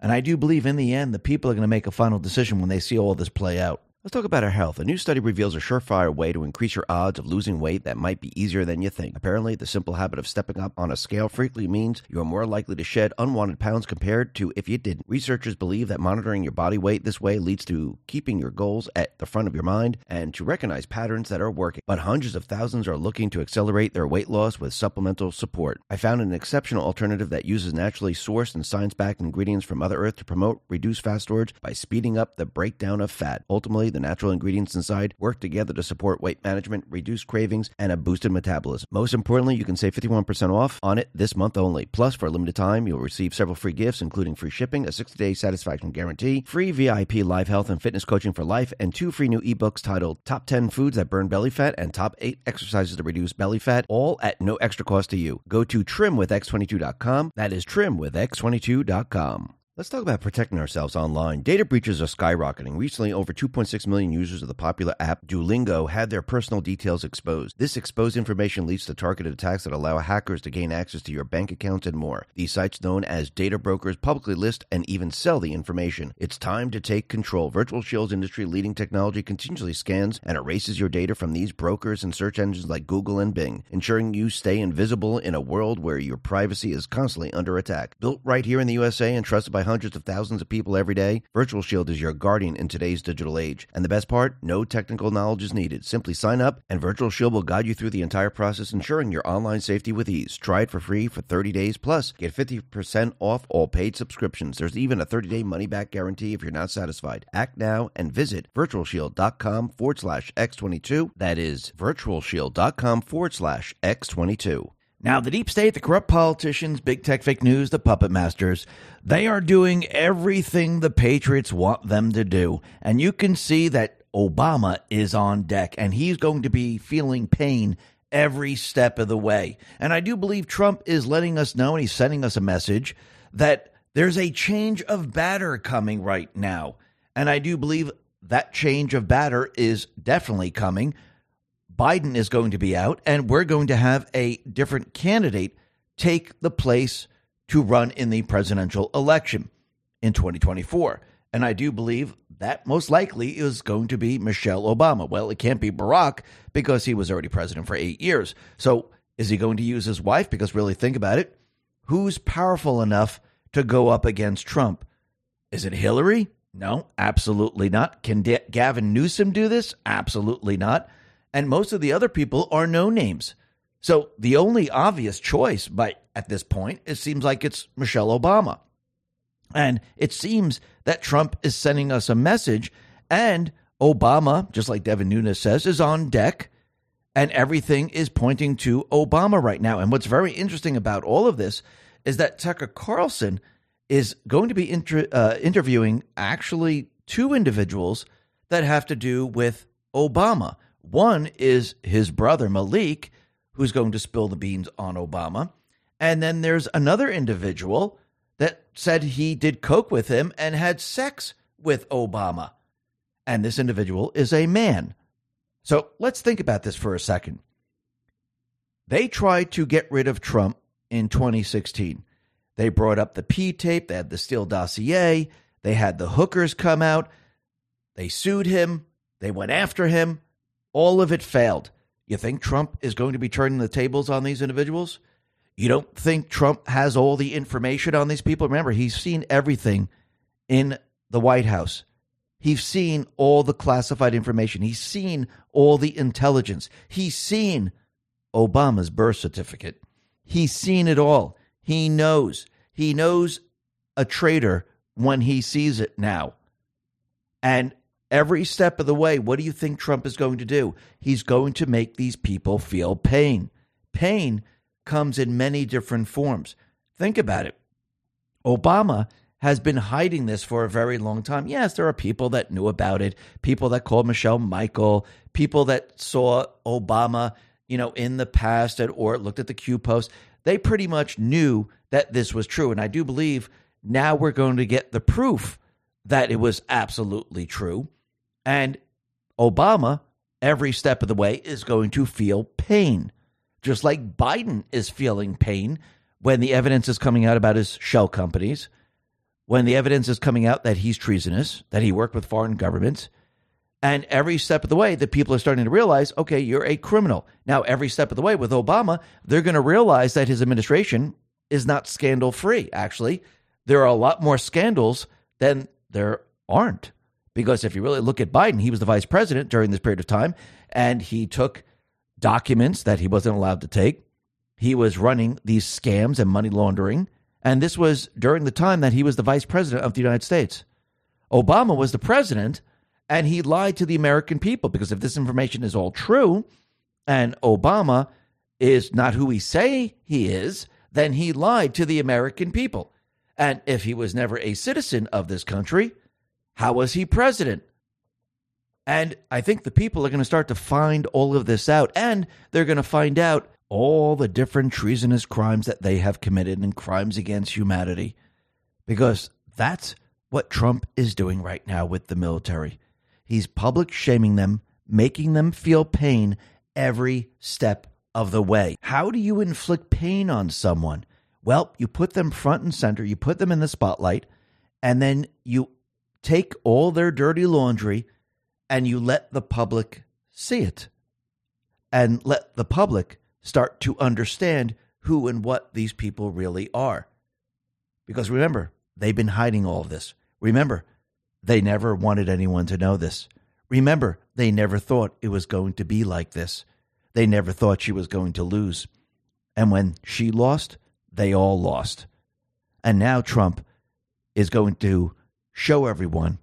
And I do believe in the end, the people are going to make a final decision when they see all this play out. Let's talk about our health. A new study reveals a surefire way to increase your odds of losing weight that might be easier than you think. Apparently, the simple habit of stepping up on a scale frequently means you are more likely to shed unwanted pounds compared to if you didn't. Researchers believe that monitoring your body weight this way leads to keeping your goals at the front of your mind and to recognize patterns that are working. But hundreds of thousands are looking to accelerate their weight loss with supplemental support. I found an exceptional alternative that uses naturally sourced and science backed ingredients from Mother Earth to promote reduced fat storage by speeding up the breakdown of fat. Ultimately, the natural ingredients inside work together to support weight management, reduce cravings, and a boosted metabolism. Most importantly, you can save 51% off on it this month only. Plus, for a limited time, you'll receive several free gifts, including free shipping, a 60 day satisfaction guarantee, free VIP live health and fitness coaching for life, and two free new ebooks titled Top 10 Foods That Burn Belly Fat and Top 8 Exercises to Reduce Belly Fat, all at no extra cost to you. Go to trimwithx22.com. That is trimwithx22.com. Let's talk about protecting ourselves online. Data breaches are skyrocketing. Recently, over 2.6 million users of the popular app Duolingo had their personal details exposed. This exposed information leads to targeted attacks that allow hackers to gain access to your bank accounts and more. These sites, known as data brokers, publicly list and even sell the information. It's time to take control. Virtual Shield's industry leading technology continuously scans and erases your data from these brokers and search engines like Google and Bing, ensuring you stay invisible in a world where your privacy is constantly under attack. Built right here in the USA and trusted by hundreds of thousands of people every day, Virtual Shield is your guardian in today's digital age. And the best part, no technical knowledge is needed. Simply sign up, and Virtual Shield will guide you through the entire process, ensuring your online safety with ease. Try it for free for 30 days, plus get 50% off all paid subscriptions. There's even a 30-day money-back guarantee if you're not satisfied. Act now and visit virtualshield.com forward slash X22. That is virtualshield.com forward slash X22. Now, the deep state, the corrupt politicians, big tech fake news, the puppet masters, they are doing everything the Patriots want them to do. And you can see that Obama is on deck and he's going to be feeling pain every step of the way. And I do believe Trump is letting us know and he's sending us a message that there's a change of batter coming right now. And I do believe that change of batter is definitely coming. Biden is going to be out, and we're going to have a different candidate take the place to run in the presidential election in 2024. And I do believe that most likely is going to be Michelle Obama. Well, it can't be Barack because he was already president for eight years. So is he going to use his wife? Because really think about it. Who's powerful enough to go up against Trump? Is it Hillary? No, absolutely not. Can D- Gavin Newsom do this? Absolutely not and most of the other people are no names. So the only obvious choice, but at this point, it seems like it's Michelle Obama. And it seems that Trump is sending us a message, and Obama, just like Devin Nunes says, is on deck, and everything is pointing to Obama right now. And what's very interesting about all of this is that Tucker Carlson is going to be inter- uh, interviewing actually two individuals that have to do with Obama. One is his brother, Malik, who's going to spill the beans on Obama. And then there's another individual that said he did coke with him and had sex with Obama. And this individual is a man. So let's think about this for a second. They tried to get rid of Trump in 2016. They brought up the P tape, they had the Steele dossier, they had the hookers come out, they sued him, they went after him. All of it failed. You think Trump is going to be turning the tables on these individuals? You don't think Trump has all the information on these people? Remember, he's seen everything in the White House. He's seen all the classified information. He's seen all the intelligence. He's seen Obama's birth certificate. He's seen it all. He knows. He knows a traitor when he sees it now. And every step of the way, what do you think Trump is going to do? He's going to make these people feel pain. Pain comes in many different forms. Think about it. Obama has been hiding this for a very long time. Yes, there are people that knew about it, people that called Michelle Michael, people that saw Obama, you know, in the past at, or looked at the Q post. They pretty much knew that this was true. And I do believe now we're going to get the proof that it was absolutely true. And Obama, every step of the way, is going to feel pain, just like Biden is feeling pain when the evidence is coming out about his shell companies, when the evidence is coming out that he's treasonous, that he worked with foreign governments. And every step of the way, the people are starting to realize, okay, you're a criminal. Now, every step of the way with Obama, they're going to realize that his administration is not scandal free. Actually, there are a lot more scandals than there aren't. Because if you really look at Biden, he was the vice president during this period of time, and he took documents that he wasn't allowed to take. He was running these scams and money laundering. And this was during the time that he was the vice president of the United States. Obama was the president, and he lied to the American people because if this information is all true, and Obama is not who we say he is, then he lied to the American people. And if he was never a citizen of this country, how was he president? And I think the people are going to start to find all of this out, and they're going to find out all the different treasonous crimes that they have committed and crimes against humanity. Because That's what Trump is doing right now with the military. He's public shaming them, making them feel pain every step of the way. How do you inflict pain on someone? Well, you put them front and center, you put them in the spotlight, and then you take all their dirty laundry and you let the public see it and let the public start to understand who and what these people really are. Because remember, they've been hiding all of this. Remember, they never wanted anyone to know this. Remember, they never thought it was going to be like this. They never thought she was going to lose. And when she lost, they all lost. And now Trump is going to show everyone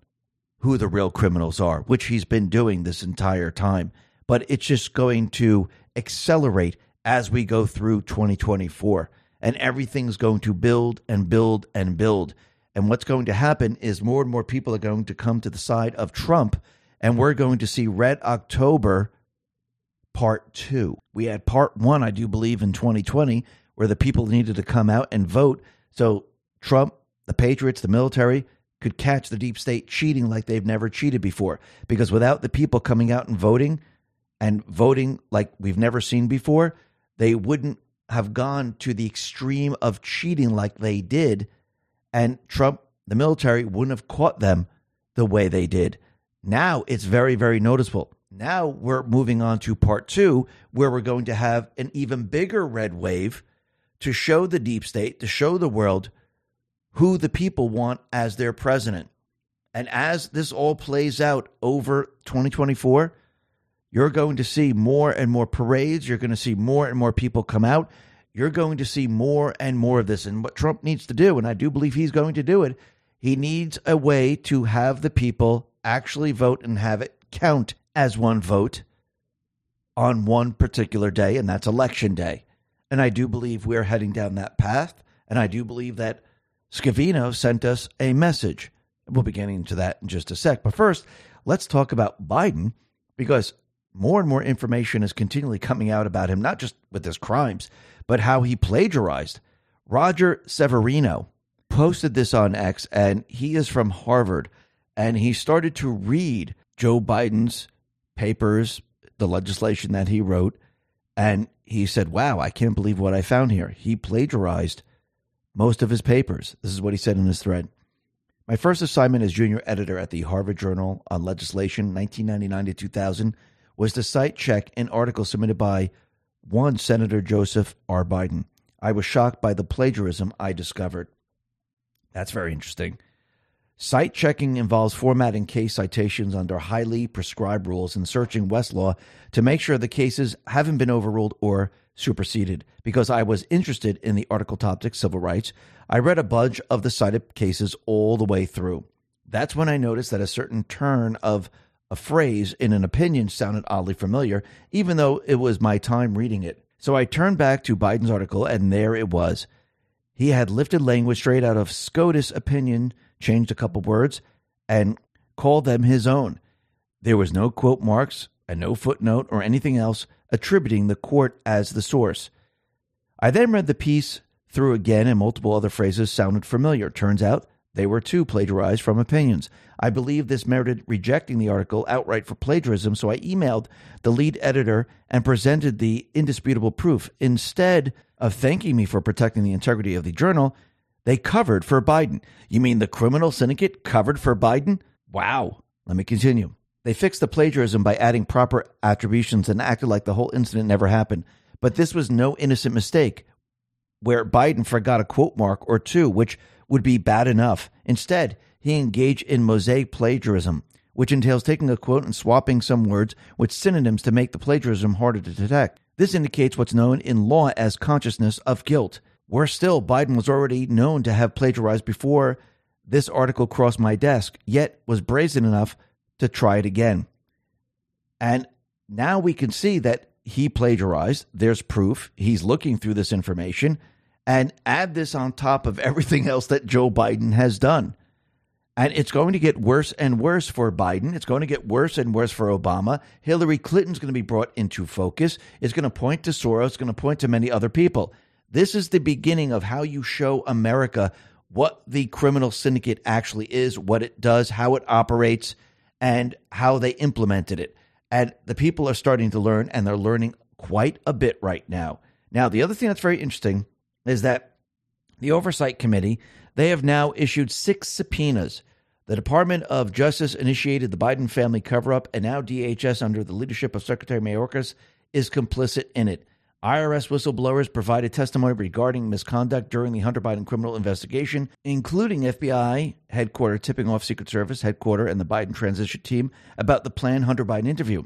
who the real criminals are, which he's been doing this entire time. But it's just going to accelerate as we go through 2024. And everything's going to build and build and build. And what's going to happen is more and more people are going to come to the side of Trump, and we're going to see Red October part two. We had part one, I do believe, in 2020, where the people needed to come out and vote. So Trump, the Patriots, the military could catch the deep state cheating like they've never cheated before. Because without the people coming out and voting, and voting like we've never seen before, they wouldn't have gone to the extreme of cheating like they did. And Trump, the military, wouldn't have caught them the way they did. Now it's very, very noticeable. Now we're moving on to part two, where we're going to have an even bigger red wave to show the deep state, to show the world who the people want as their president. And as this all plays out over 2024, you're going to see more and more parades. You're going to see more and more people come out. You're going to see more and more of this. And what Trump needs to do, and I do believe he's going to do it, he needs a way to have the people actually vote and have it count as one vote on one particular day, and that's election day. And I do believe we're heading down that path. And I do believe that Scavino sent us a message. We'll be getting into that in just a sec. But first, let's talk about Biden because more and more information is continually coming out about him, not just with his crimes, but how he plagiarized. Roger Severino posted this on X, and he is from Harvard, and he started to read Joe Biden's papers, the legislation that he wrote, and he said, Wow, I can't believe what I found here. He plagiarized most of his papers. This is what he said in his thread. My first assignment as junior editor at the Harvard Journal on Legislation, 1999 to 2000, was to cite check an article submitted by one Senator Joseph R. Biden. I was shocked by the plagiarism I discovered. That's very interesting. Cite checking involves formatting case citations under highly prescribed rules and searching Westlaw to make sure the cases haven't been overruled or superseded. Because I was interested in the article topic, civil rights, I read a bunch of the cited cases all the way through. That's when I noticed that a certain turn of a phrase in an opinion sounded oddly familiar, even though it was my time reading it. So I turned back to Biden's article, and there it was. He had lifted language straight out of SCOTUS opinion, changed a couple words, and called them his own. There was no quote marks and no footnote or anything else attributing the court as the source. I then read the piece through again, and multiple other phrases sounded familiar. Turns out they were too plagiarized from opinions. I believe this merited rejecting the article outright for plagiarism, so I emailed the lead editor and presented the indisputable proof. Instead of thanking me for protecting the integrity of the journal, they covered for Biden. You mean the criminal syndicate covered for Biden? Wow. Let me continue. They fixed the plagiarism by adding proper attributions and acted like the whole incident never happened. But this was no innocent mistake where Biden forgot a quote mark or two, which would be bad enough. Instead, he engaged in mosaic plagiarism, which entails taking a quote and swapping some words with synonyms to make the plagiarism harder to detect. This indicates what's known in law as consciousness of guilt. Worse still, Biden was already known to have plagiarized before this article crossed my desk, yet was brazen enough to try it again. And now we can see that he plagiarized. There's proof. He's looking through this information and add this on top of everything else that Joe Biden has done. And it's going to get worse and worse for Biden. It's going to get worse and worse for Obama. Hillary Clinton's going to be brought into focus. It's going to point to Soros. It's going to point to many other people. This is the beginning of how you show America what the criminal syndicate actually is, what it does, how it operates, and how they implemented it. And the people are starting to learn, and they're learning quite a bit right now. Now, the other thing that's very interesting is that the Oversight Committee, they have now issued six subpoenas. The Department of Justice initiated the Biden family cover up, and now DHS, under the leadership of Secretary Mayorkas, is complicit in it. IRS whistleblowers provided testimony regarding misconduct during the Hunter Biden criminal investigation, including FBI headquarters tipping off Secret Service headquarters and the Biden transition team about the planned Hunter Biden interview.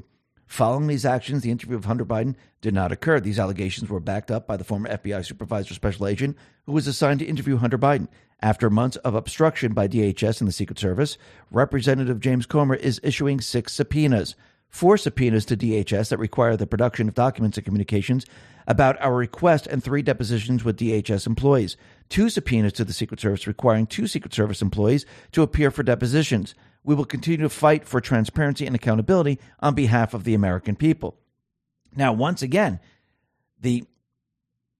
Following these actions, the interview of Hunter Biden did not occur. These allegations were backed up by the former FBI supervisor special agent who was assigned to interview Hunter Biden. After months of obstruction by DHS and the Secret Service, Representative James Comer is issuing six subpoenas four subpoenas to DHS that require the production of documents and communications about our request and three depositions with DHS employees, two subpoenas to the Secret Service requiring two Secret Service employees to appear for depositions. We will continue to fight for transparency and accountability on behalf of the American people. Now, once again, the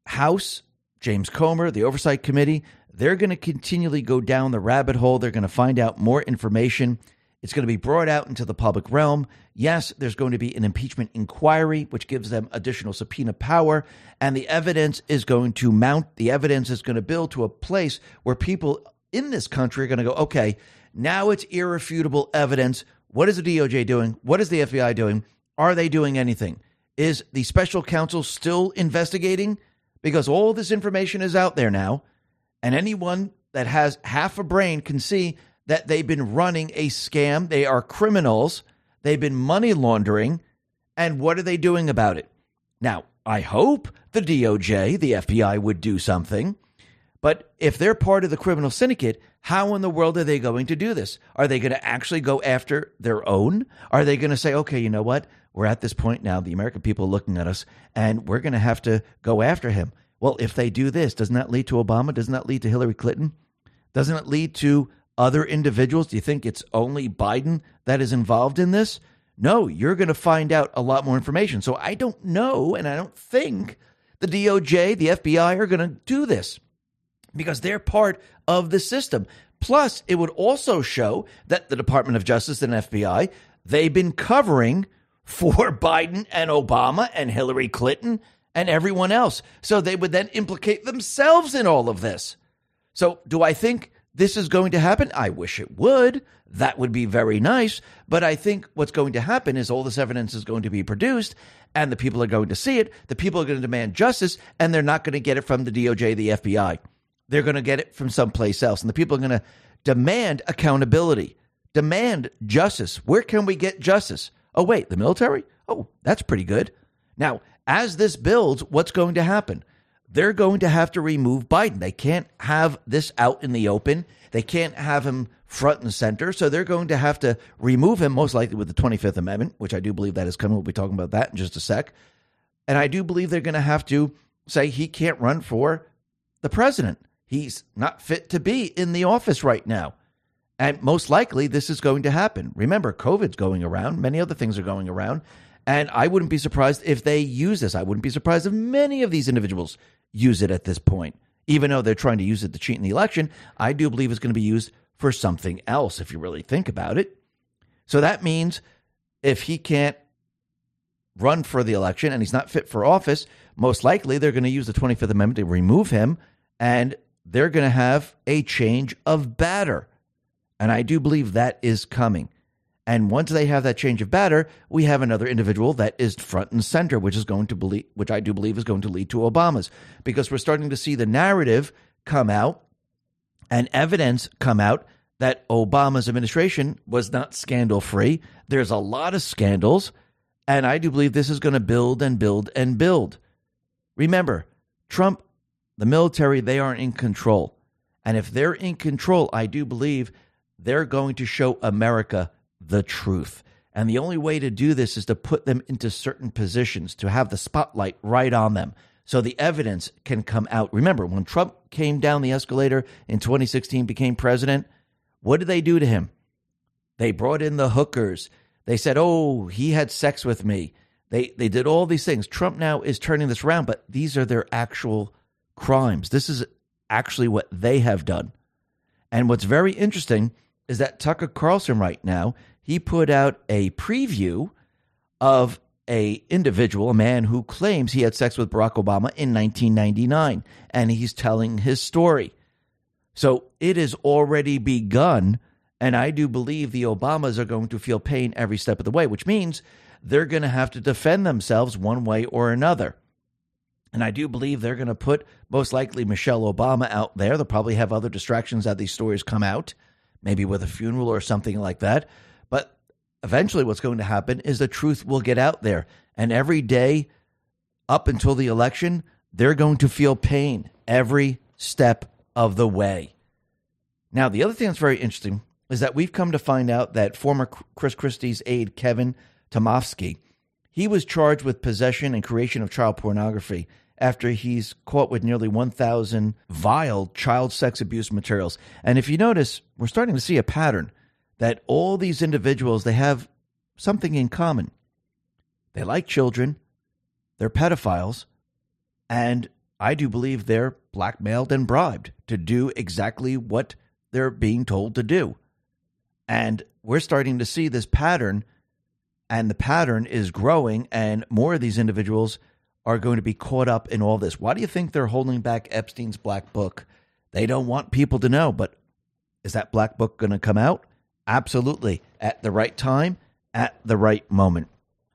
House, James Comer, the Oversight Committee, they're going to continually go down the rabbit hole. They're going to find out more information. It's going to be brought out into the public realm. Yes, there's going to be an impeachment inquiry, which gives them additional subpoena power, and the evidence is going to mount. The evidence is going to build to a place where people in this country are going to go, okay, now it's irrefutable evidence. What is the DOJ doing? What is the FBI doing? Are they doing anything? Is the special counsel still investigating? Because all this information is out there now, and anyone that has half a brain can see that they've been running a scam. They are criminals. They've been money laundering. And what are they doing about it? Now, I hope the DOJ, the FBI would do something. But if they're part of the criminal syndicate, how in the world are they going to do this? Are they going to actually go after their own? Are they going to say, okay, you know what? We're at this point now, the American people are looking at us, and we're going to have to go after him. Well, if they do this, doesn't that lead to Obama? Doesn't that lead to Hillary Clinton? Doesn't it lead to other individuals? Do you think it's only Biden that is involved in this? No, you're going to find out a lot more information. So I don't know, and I don't think the DOJ, the FBI are going to do this because they're part of the system. Plus, it would also show that the Department of Justice and FBI, they've been covering for Biden and Obama and Hillary Clinton and everyone else. So they would then implicate themselves in all of this. So do I think this is going to happen? I wish it would. That would be very nice. But I think what's going to happen is all this evidence is going to be produced and the people are going to see it. The people are going to demand justice and they're not going to get it from the DOJ, the FBI. They're going to get it from someplace else. And the people are going to demand accountability, demand justice. Where can we get justice? Oh, wait, the military? Oh, that's pretty good. Now, as this builds, what's going to happen? They're going to have to remove Biden. They can't have this out in the open. They can't have him front and center. So they're going to have to remove him, most likely with the 25th Amendment, which I do believe that is coming. We'll be talking about that in just a sec. And I do believe they're going to have to say he can't run for the president. He's not fit to be in the office right now. And most likely this is going to happen. Remember, COVID's going around, many other things are going around. And I wouldn't be surprised if they use this. I wouldn't be surprised if many of these individuals use it at this point. Even though they're trying to use it to cheat in the election, I do believe it's going to be used for something else if you really think about it. So that means if he can't run for the election and he's not fit for office, most likely they're going to use the 25th Amendment to remove him and they're going to have a change of batter. And I do believe that is coming. And once they have that change of batter, we have another individual that is front and center, which is going to believe, which I do believe is going to lead to Obama's, because we're starting to see the narrative come out and evidence come out that Obama's administration was not scandal free. There's a lot of scandals, and I do believe this is going to build and build and build. Remember, Trump, the military, they aren't in control. And if they're in control, I do believe they're going to show America the truth. And the only way to do this is to put them into certain positions, to have the spotlight right on them so the evidence can come out. Remember, when Trump came down the escalator in 2016, became president, what did they do to him? They brought in the hookers. They said, oh, he had sex with me. They, they did all these things. Trump now is turning this around, but these are their actual crimes. This is actually what they have done. And what's very interesting is that Tucker Carlson right now, he put out a preview of a individual, a man who claims he had sex with Barack Obama in 1999 and he's telling his story. So it has already begun and I do believe the Obamas are going to feel pain every step of the way, which means they're going to have to defend themselves one way or another. And I do believe they're going to put most likely Michelle Obama out there. They'll probably have other distractions as these stories come out, maybe with a funeral or something like that. Eventually, what's going to happen is the truth will get out there. And every day up until the election, they're going to feel pain every step of the way. Now, the other thing that's very interesting is that we've come to find out that former Chris Christie's aide, Kevin Tomafsky, he was charged with possession and creation of child pornography after he's caught with nearly 1,000 vile child sex abuse materials. And if you notice, we're starting to see a pattern that all these individuals they have something in common. They like children, they're pedophiles, and I do believe they're blackmailed and bribed to do exactly what they're being told to do. And we're starting to see this pattern and the pattern is growing, and more of these individuals are going to be caught up in all this. Why do you think they're holding back Epstein's black book? They don't want people to know, but is that black book going to come out? Absolutely. At the right time, at the right moment.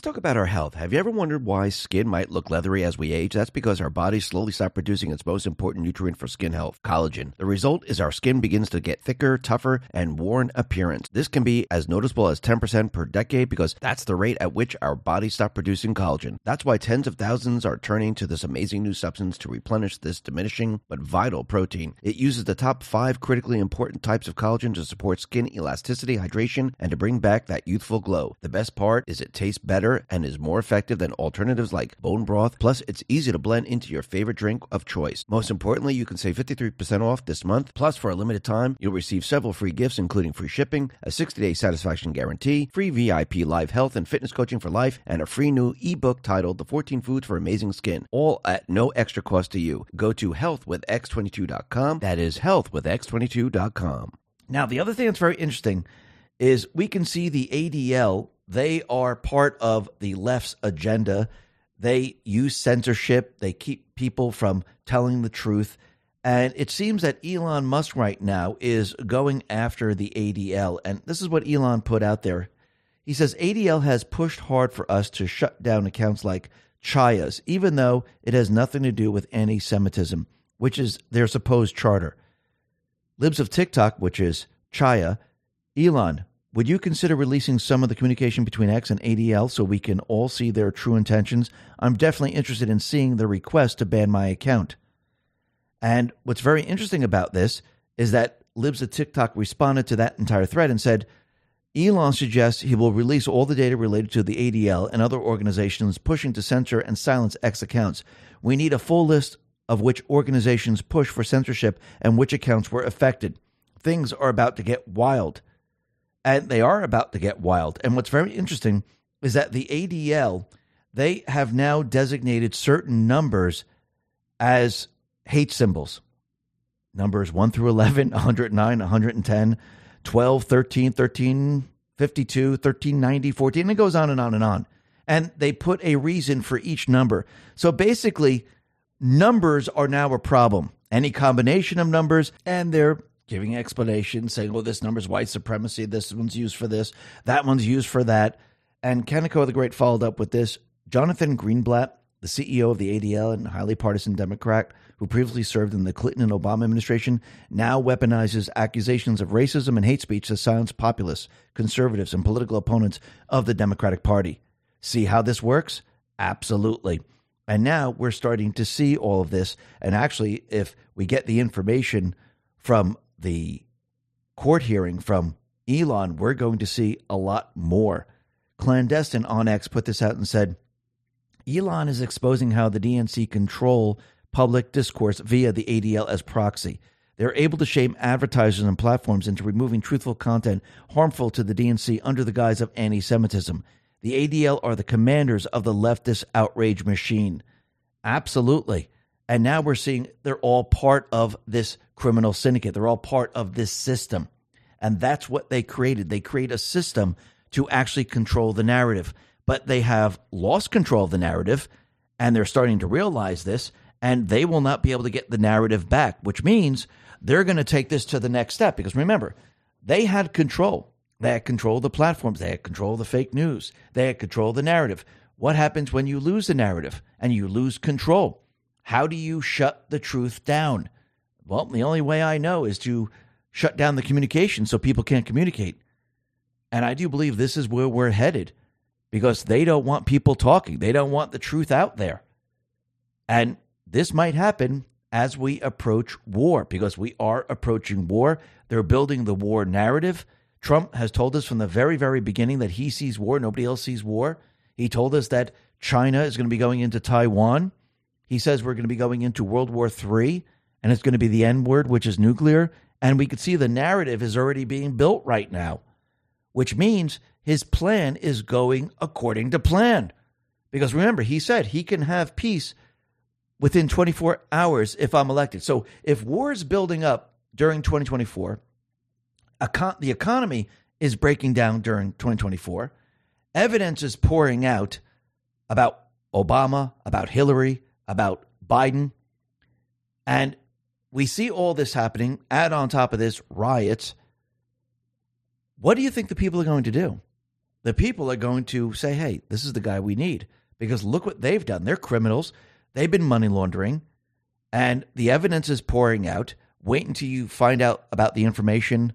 Let's talk about our health. Have you ever wondered why skin might look leathery as we age? That's because our bodies slowly stop producing its most important nutrient for skin health, collagen. The result is our skin begins to get thicker, tougher, and worn appearance. This can be as noticeable as 10% per decade because that's the rate at which our bodies stop producing collagen. That's why tens of thousands are turning to this amazing new substance to replenish this diminishing but vital protein. It uses the top five critically important types of collagen to support skin elasticity, hydration, and to bring back that youthful glow. The best part is it tastes better better and is more effective than alternatives like bone broth. Plus, it's easy to blend into your favorite drink of choice. Most importantly, you can save 53% off this month. Plus, for a limited time, you'll receive several free gifts, including free shipping, a 60 day satisfaction guarantee, free VIP live health and fitness coaching for life, and a free new ebook titled The 14 Foods for Amazing Skin, all at no extra cost to you. Go to healthwithx22.com. That is healthwithx22.com. Now, the other thing that's very interesting is we can see the ADL they are part of the left's agenda. They use censorship, they keep people from telling the truth. And it seems that Elon Musk right now is going after the ADL. And this is what Elon put out there. He says ADL has pushed hard for us to shut down accounts like Chaya's, even though it has nothing to do with anti Semitism, which is their supposed charter. Libs of TikTok, which is Chaya, Elon, would you consider releasing some of the communication between X and ADL so we can all see their true intentions? I'm definitely interested in seeing the request to ban my account. And what's very interesting about this is that Libs of TikTok responded to that entire thread and said, Elon suggests he will release all the data related to the ADL and other organizations pushing to censor and silence X accounts. We need a full list of which organizations push for censorship and which accounts were affected. Things are about to get wild and they are about to get wild. And what's very interesting is that the ADL they have now designated certain numbers as hate symbols. Numbers 1 through 11, 109, 110, 12, 13, 13, 52, 13, 90, 14, and it goes on and on and on. And they put a reason for each number. So basically, numbers are now a problem. Any combination of numbers, and they're giving explanations, saying, oh, this number's white supremacy, this one's used for this, that one's used for that. And Kanekoa the Great followed up with this. Jonathan Greenblatt, the CEO of the ADL and highly partisan Democrat who previously served in the Clinton and Obama administration, now weaponizes accusations of racism and hate speech to silence populists, conservatives, and political opponents of the Democratic Party. See how this works? Absolutely. And now we're starting to see all of this. And actually, if we get the information from the court hearing from Elon, we're going to see a lot more. Clandestine on X put this out and said Elon is exposing how the DNC control public discourse via the ADL as proxy. They're able to shame advertisers and platforms into removing truthful content harmful to the DNC under the guise of anti Semitism. The ADL are the commanders of the leftist outrage machine. Absolutely. And now we're seeing they're all part of this criminal syndicate. They're all part of this system. And that's what they created. They create a system to actually control the narrative. But they have lost control of the narrative, and they're starting to realize this, and they will not be able to get the narrative back, which means they're going to take this to the next step. Because remember, they had control. They had control of the platforms. They had control of the fake news. They had control of the narrative. What happens when you lose the narrative and you lose control? How do you shut the truth down? Well, the only way I know is to shut down the communication so people can't communicate. And I do believe this is where we're headed because they don't want people talking. They don't want the truth out there. And this might happen as we approach war because we are approaching war. They're building the war narrative. Trump has told us from the very, very beginning that he sees war. Nobody else sees war. He told us that China is going to be going into Taiwan. He says we're going to be going into World War III and it's going to be the N word, which is nuclear. And we could see the narrative is already being built right now, which means his plan is going according to plan. Because remember, he said he can have peace within 24 hours if I'm elected. So if war is building up during 2024, econ- the economy is breaking down during 2024, evidence is pouring out about Obama, about Hillary, about Biden. And we see all this happening. Add on top of this riots. What do you think the people are going to do? The people are going to say, hey, this is the guy we need because look what they've done. They're criminals. They've been money laundering, and the evidence is pouring out. Wait until you find out about the information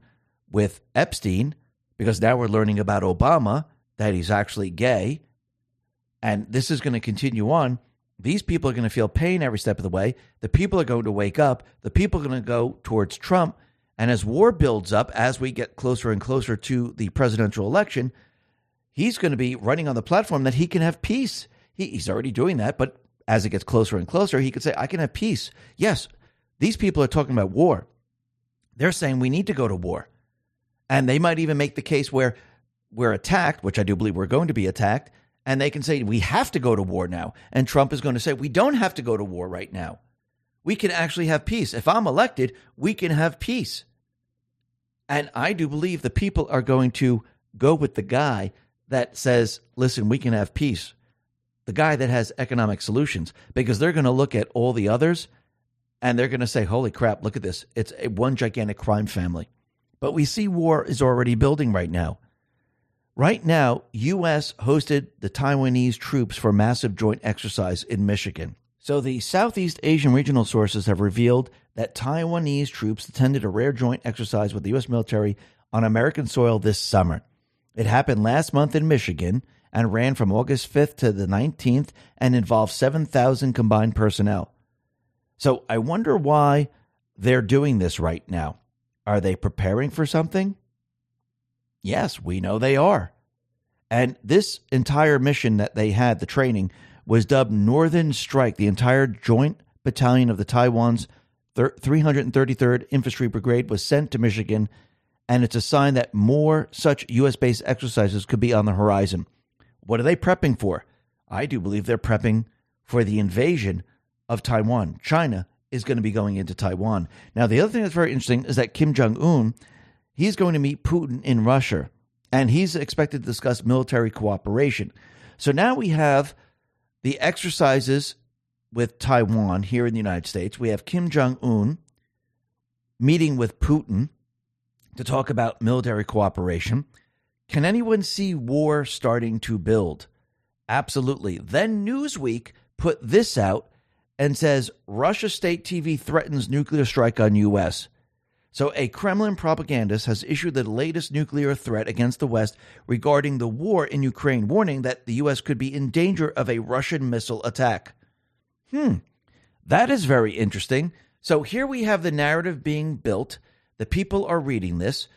with Epstein, because now we're learning about Obama that he's actually gay. And this is going to continue on. These people are going to feel pain every step of the way. The people are going to wake up. The people are going to go towards Trump. And as war builds up, as we get closer and closer to the presidential election, he's going to be running on the platform that he can have peace. He, he's already doing that, but as it gets closer and closer, he could say, I can have peace. Yes, these people are talking about war. They're saying we need to go to war. And they might even make the case where we're attacked, which I do believe we're going to be attacked, and they can say we have to go to war now. And Trump is going to say we don't have to go to war right now. We can actually have peace. If I'm elected, we can have peace. And I do believe the people are going to go with the guy that says, listen, we can have peace the guy that has economic solutions because they're going to look at all the others and they're going to say, holy crap, look at this. It's a one gigantic crime family. But we see war is already building right now. Right now, U.S. hosted the Taiwanese troops for massive joint exercise in Michigan. So the Southeast Asian regional sources have revealed that Taiwanese troops attended a rare joint exercise with the U.S. military on American soil this summer. It happened last month in Michigan and ran from August 5th to the 19th and involved 7,000 combined personnel. So I wonder why they're doing this right now. Are they preparing for something? Yes, we know they are. And this entire mission that they had, the training, was dubbed Northern Strike. The entire joint battalion of the Taiwan's 333rd Infantry Brigade was sent to Michigan, and it's a sign that more such U.S. based exercises could be on the horizon. What are they prepping for? I do believe they're prepping for the invasion of Taiwan. China is going to be going into Taiwan. Now, the other thing that's very interesting is that Kim Jong un, he's going to meet Putin in Russia, and he's expected to discuss military cooperation. So now we have the exercises with Taiwan here in the United States. We have Kim Jong un meeting with Putin to talk about military cooperation. Can anyone see war starting to build? Absolutely. Then Newsweek put this out and says Russia state TV threatens nuclear strike on U.S. So, a Kremlin propagandist has issued the latest nuclear threat against the West regarding the war in Ukraine, warning that the U.S. could be in danger of a Russian missile attack. Hmm, that is very interesting. So, here we have the narrative being built. The people are reading this,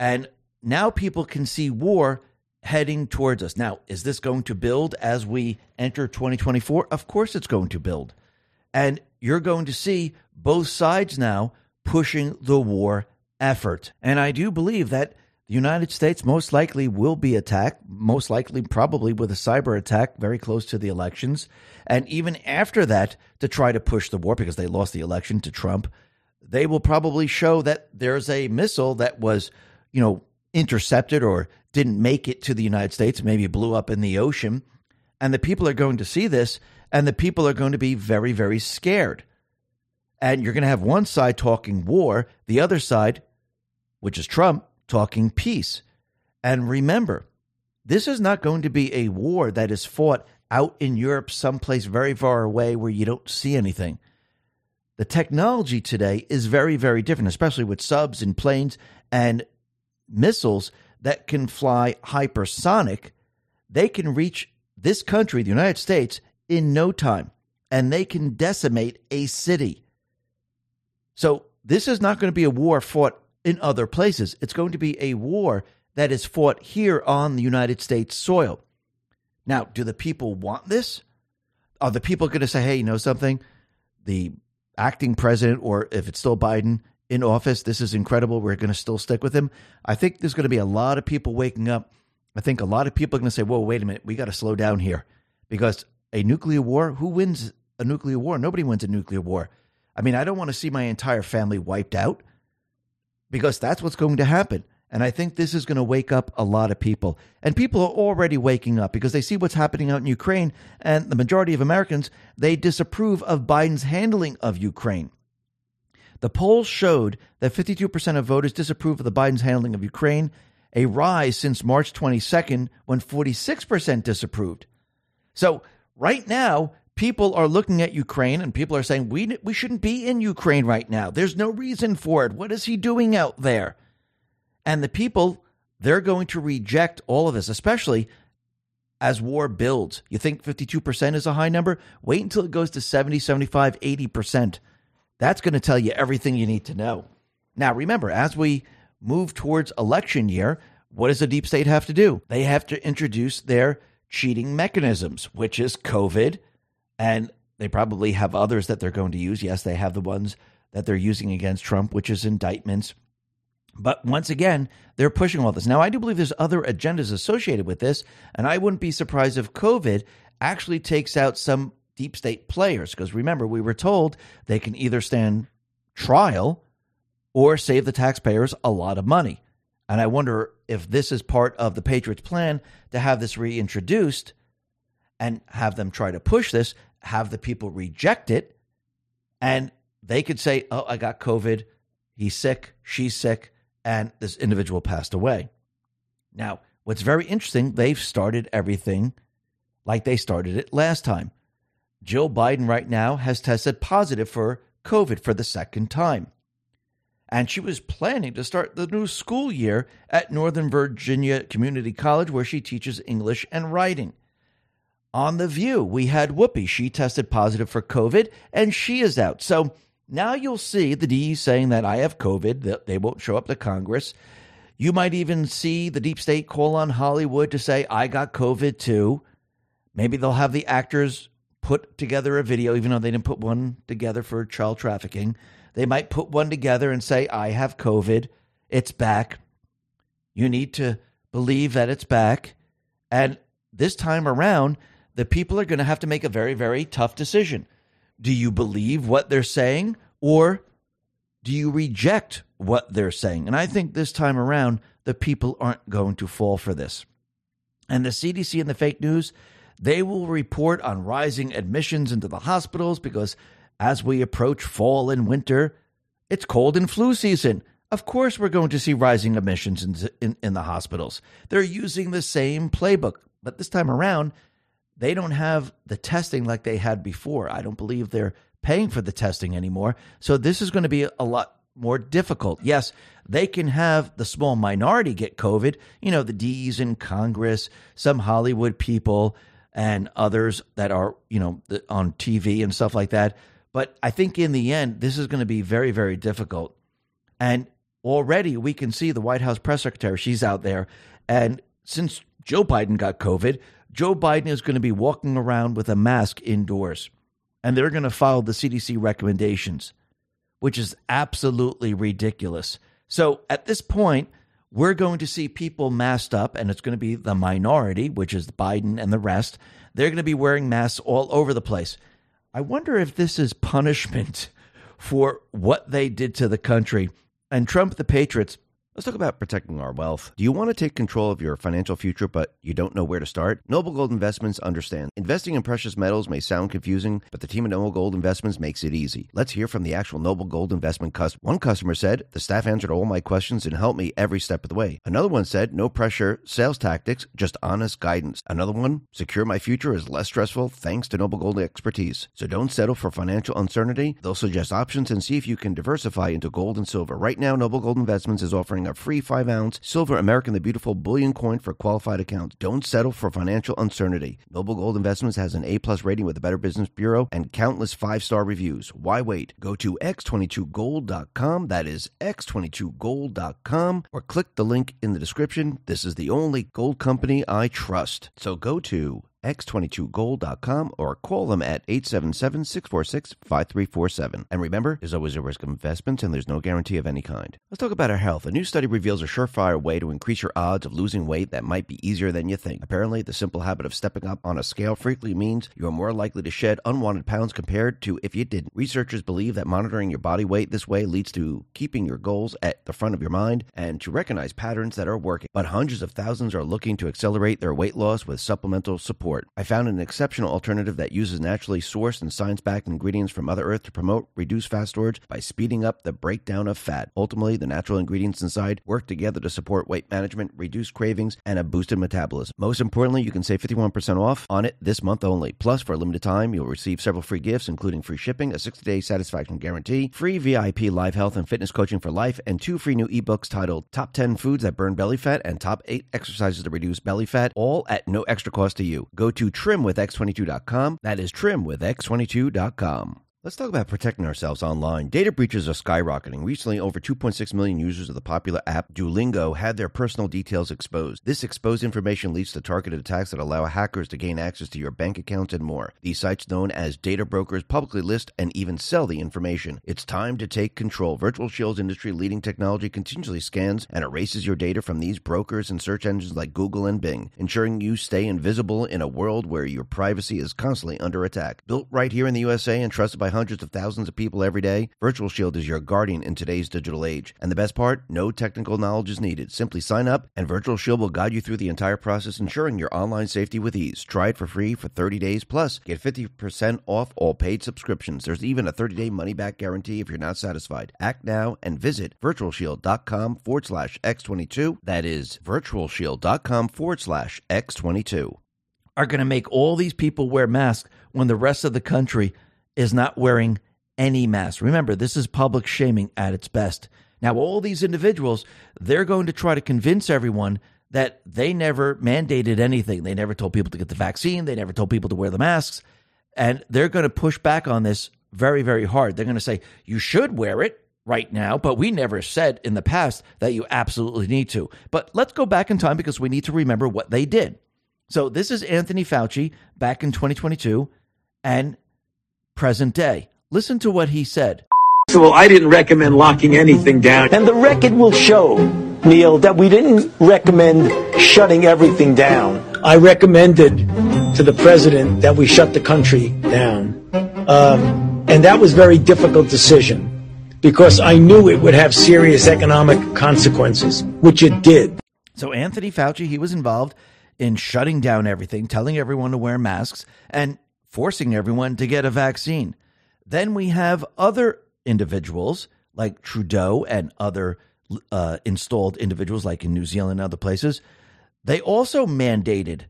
and now people can see war heading towards us. Now, is this going to build as we enter 2024? Of course, it's going to build. And you're going to see both sides now pushing the war effort. And I do believe that the United States most likely will be attacked, most likely, probably with a cyber attack very close to the elections. And even after that, to try to push the war because they lost the election to Trump, they will probably show that there's a missile that was, you know, intercepted or didn't make it to the United States, maybe blew up in the ocean. And the people are going to see this and the people are going to be very, very scared. And you're going to have one side talking war, the other side, which is Trump, talking peace. And remember, this is not going to be a war that is fought out in Europe, someplace very far away where you don't see anything. The technology today is very, very different, especially with subs and planes and missiles that can fly hypersonic. They can reach this country, the United States, in no time, and they can decimate a city. So, this is not going to be a war fought in other places. It's going to be a war that is fought here on the United States soil. Now, do the people want this? Are the people going to say, hey, you know something? The acting president, or if it's still Biden in office, this is incredible. We're going to still stick with him. I think there's going to be a lot of people waking up. I think a lot of people are going to say, whoa, wait a minute. We got to slow down here because a nuclear war? Who wins a nuclear war? Nobody wins a nuclear war. I mean, I don't want to see my entire family wiped out because that's what's going to happen. And I think this is going to wake up a lot of people. And people are already waking up because they see what's happening out in Ukraine. And the majority of Americans, they disapprove of Biden's handling of Ukraine. The polls showed that 52% of voters disapprove of the Biden's handling of Ukraine, a rise since March 22nd when 46% disapproved. So right now, people are looking at Ukraine and people are saying we we shouldn't be in Ukraine right now. There's no reason for it. What is he doing out there? And the people they're going to reject all of this, especially as war builds. You think 52% is a high number? Wait until it goes to 70, 75, 80%. That's going to tell you everything you need to know. Now, remember, as we move towards election year, what does the deep state have to do? They have to introduce their cheating mechanisms, which is COVID. And they probably have others that they're going to use. Yes, they have the ones that they're using against Trump, which is indictments. But once again, they're pushing all this. Now, I do believe there's other agendas associated with this, and I wouldn't be surprised if COVID actually takes out some deep state players. Because remember, we were told they can either stand trial or save the taxpayers a lot of money. And I wonder if this is part of the Patriots' plan to have this reintroduced and have them try to push this, have the people reject it, and they could say, Oh, I got COVID. He's sick. She's sick. And this individual passed away. Now, what's very interesting, they've started everything like they started it last time. Jill Biden right now has tested positive for COVID for the second time and she was planning to start the new school year at Northern Virginia Community College, where she teaches English and writing. On The View, we had Whoopi. She tested positive for COVID, and she is out. So now you'll see the D saying that I have COVID, that they won't show up to Congress. You might even see the deep state call on Hollywood to say, I got COVID too. Maybe they'll have the actors put together a video, even though they didn't put one together for child trafficking they might put one together and say, I have COVID. It's back. You need to believe that it's back. And this time around, the people are going to have to make a very, very tough decision. Do you believe what they're saying or do you reject what they're saying? And I think this time around, the people aren't going to fall for this. And the CDC and the fake news, They will report on rising admissions into the hospitals because as we approach fall and winter, it's cold and flu season. Of course, we're going to see rising admissions in, in, in, the hospitals. They're using the same playbook, but this time around, they don't have the testing like they had before. I don't believe they're paying for the testing anymore. So this is going to be a lot more difficult. Yes, they can have the small minority get COVID, you know, the D's in Congress, some Hollywood people, and others that are, you know, on TV and stuff like that. But I think in the end, this is going to be very, very difficult. And already we can see the White House press secretary, she's out there. And since Joe Biden got COVID, Joe Biden is going to be walking around with a mask indoors. And they're going to follow the CDC recommendations, which is absolutely ridiculous. So at this point, we're going to see people masked up, and it's going to be the minority, which is Biden and the rest. They're going to be wearing masks all over the place. I wonder if this is punishment for what they did to the country. And Trump, the Patriots, Let's talk about protecting our wealth. Do you want to take control of your financial future, but you don't know where to start? Noble Gold Investments understands. Investing in precious metals may sound confusing, but the team at Noble Gold Investments makes it easy. Let's hear from the actual Noble Gold Investment customer. One customer said, The staff answered all my questions and helped me every step of the way. Another one said, No pressure, sales tactics, just honest guidance. Another one, Secure my future is less stressful thanks to Noble Gold expertise. So don't settle for financial uncertainty. They'll suggest options and see if you can diversify into gold and silver. Right now, Noble Gold Investments is offering a free 5 ounce ounce silver American the Beautiful bullion coin for qualified accounts. Don't settle for financial uncertainty. Noble Gold Investments has an A plus rating with the Better Business Bureau and countless five star reviews. Why wait? Go to x22gold.com. That is x22gold.com or click the link in the description. This is the only gold company I trust. So go to x22gold.com or call them at 877-646-5347. And remember, there's always a risk of investments and there's no guarantee of any kind. Let's talk about our health. A new study reveals a surefire way to increase your odds of losing weight that might be easier than you think. Apparently, the simple habit of stepping up on a scale frequently means you are more likely to shed unwanted pounds compared to if you didn't. Researchers believe that monitoring your body weight this way leads to keeping your goals at the front of your mind and to recognize patterns that are working. But hundreds of thousands are looking to accelerate their weight loss with supplemental support support. I found an exceptional alternative that uses naturally sourced and science backed ingredients from Mother Earth to promote reduced fat storage by speeding up the breakdown of fat. Ultimately, the natural ingredients inside work together to support weight management, reduce cravings, and a boosted metabolism. Most importantly, you can save 51% off on it this month only. Plus, for a limited time, you'll receive several free gifts, including free shipping, a 60 day satisfaction guarantee, free VIP live health and fitness coaching for life, and two free new ebooks titled Top 10 Foods That Burn Belly Fat and Top 8 Exercises to Reduce Belly Fat, all at no extra cost to you. Go to trimwithx22.com. That is trimwithx22.com. Let's talk about protecting ourselves online. Data breaches are skyrocketing. Recently, over 2.6 million users of the popular app Duolingo had their personal details exposed. This exposed information leads to targeted attacks that allow hackers to gain access to your bank accounts and more. These sites, known as data brokers, publicly list and even sell the information. It's time to take control. Virtual Shield's industry leading technology continuously scans and erases your data from these brokers and search engines like Google and Bing, ensuring you stay invisible in a world where your privacy is constantly under attack. Built right here in the USA and trusted by hundreds of thousands of people every day, Virtual Shield is your guardian in today's digital age. And the best part, no technical knowledge is needed. Simply sign up, and Virtual Shield will guide you through the entire process, ensuring your online safety with ease. Try it for free for 30 days, plus get 50% off all paid subscriptions. There's even a 30-day money-back guarantee if you're not satisfied. Act now and visit virtualshield.com forward slash X22. That is virtualshield.com forward slash X22. Are going to make all these people wear masks when the rest of the country – is not wearing any mask. Remember, this is public shaming at its best. Now, all these individuals, they're going to try to convince everyone that they never mandated anything. They never told people to get the vaccine. They never told people to wear the masks. And they're going to push back on this very, very hard. They're going to say, you should wear it right now, but we never said in the past that you absolutely need to. But let's go back in time because we need to remember what they did. So this is Anthony Fauci back in 2022. And present day. Listen to what he said. Well, I didn't recommend locking anything down. And the record will show, Neil, that we didn't recommend shutting everything down. I recommended to the president that we shut the country down. Um, and that was a very difficult decision because I knew it would have serious economic consequences, which it did. So Anthony Fauci, he was involved in shutting down everything, telling everyone to wear masks, and forcing everyone to get a vaccine. Then we have other individuals like Trudeau and other uh, installed individuals, like in New Zealand and other places. They also mandated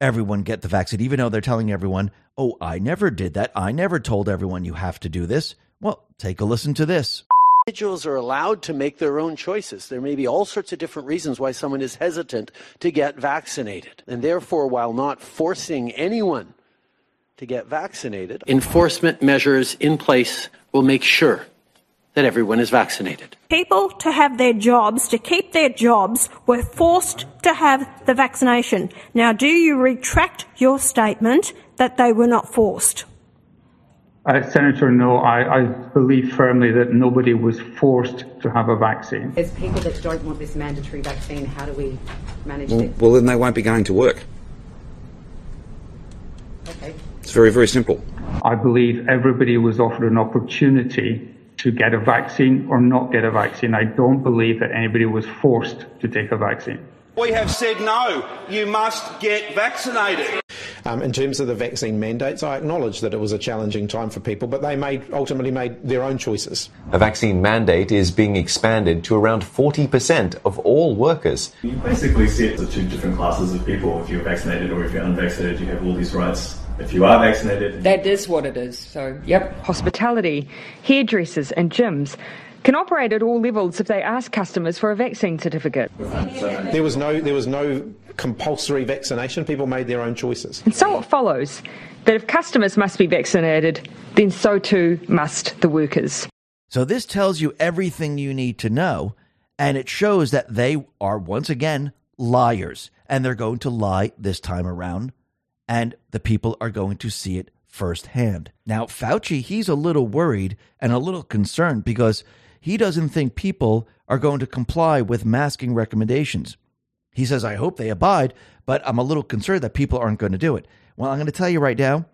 everyone get the vaccine, even though they're telling everyone, oh, I never did that. I never told everyone you have to do this. Well, take a listen to this. Individuals are allowed to make their own choices. There may be all sorts of different reasons why someone is hesitant to get vaccinated. And therefore, while not forcing anyone to get vaccinated, enforcement measures in place will make sure that everyone is vaccinated. People to have their jobs, to keep their jobs, were forced to have the vaccination. Now, do you retract your statement that they were not forced? Uh, Senator, no, I, I, believe firmly that nobody was forced to have a vaccine. As people that don't want this mandatory vaccine, how do we manage well, this? Well, then they won't be going to work. Okay. It's very, very simple. I believe everybody was offered an opportunity to get a vaccine or not get a vaccine. I don't believe that anybody was forced to take a vaccine. We have said no, you must get vaccinated. Um, in terms of the vaccine mandates, I acknowledge that it was a challenging time for people, but they made ultimately made their own choices. A vaccine mandate is being expanded to around 40% of all workers. You basically set the two different classes of people. If you're vaccinated or if you're unvaccinated, you have all these rights if you are vaccinated. That is what it is. So, yep. Hospitality, hairdressers, and gyms can operate at all levels if they ask customers for a vaccine certificate. There was no there was no compulsory vaccination. People made their own choices. And so it follows that if customers must be vaccinated, then so too must the workers. So this tells you everything you need to know, and it shows that they are once again liars, and they're going to lie this time around and the people are going to see it firsthand. Now, Fauci, he's a little worried and a little concerned because he doesn't think people are going to comply with masking recommendations. He says, I hope they abide, but I'm a little concerned that people aren't going to do it. Well, I'm going to tell you right now,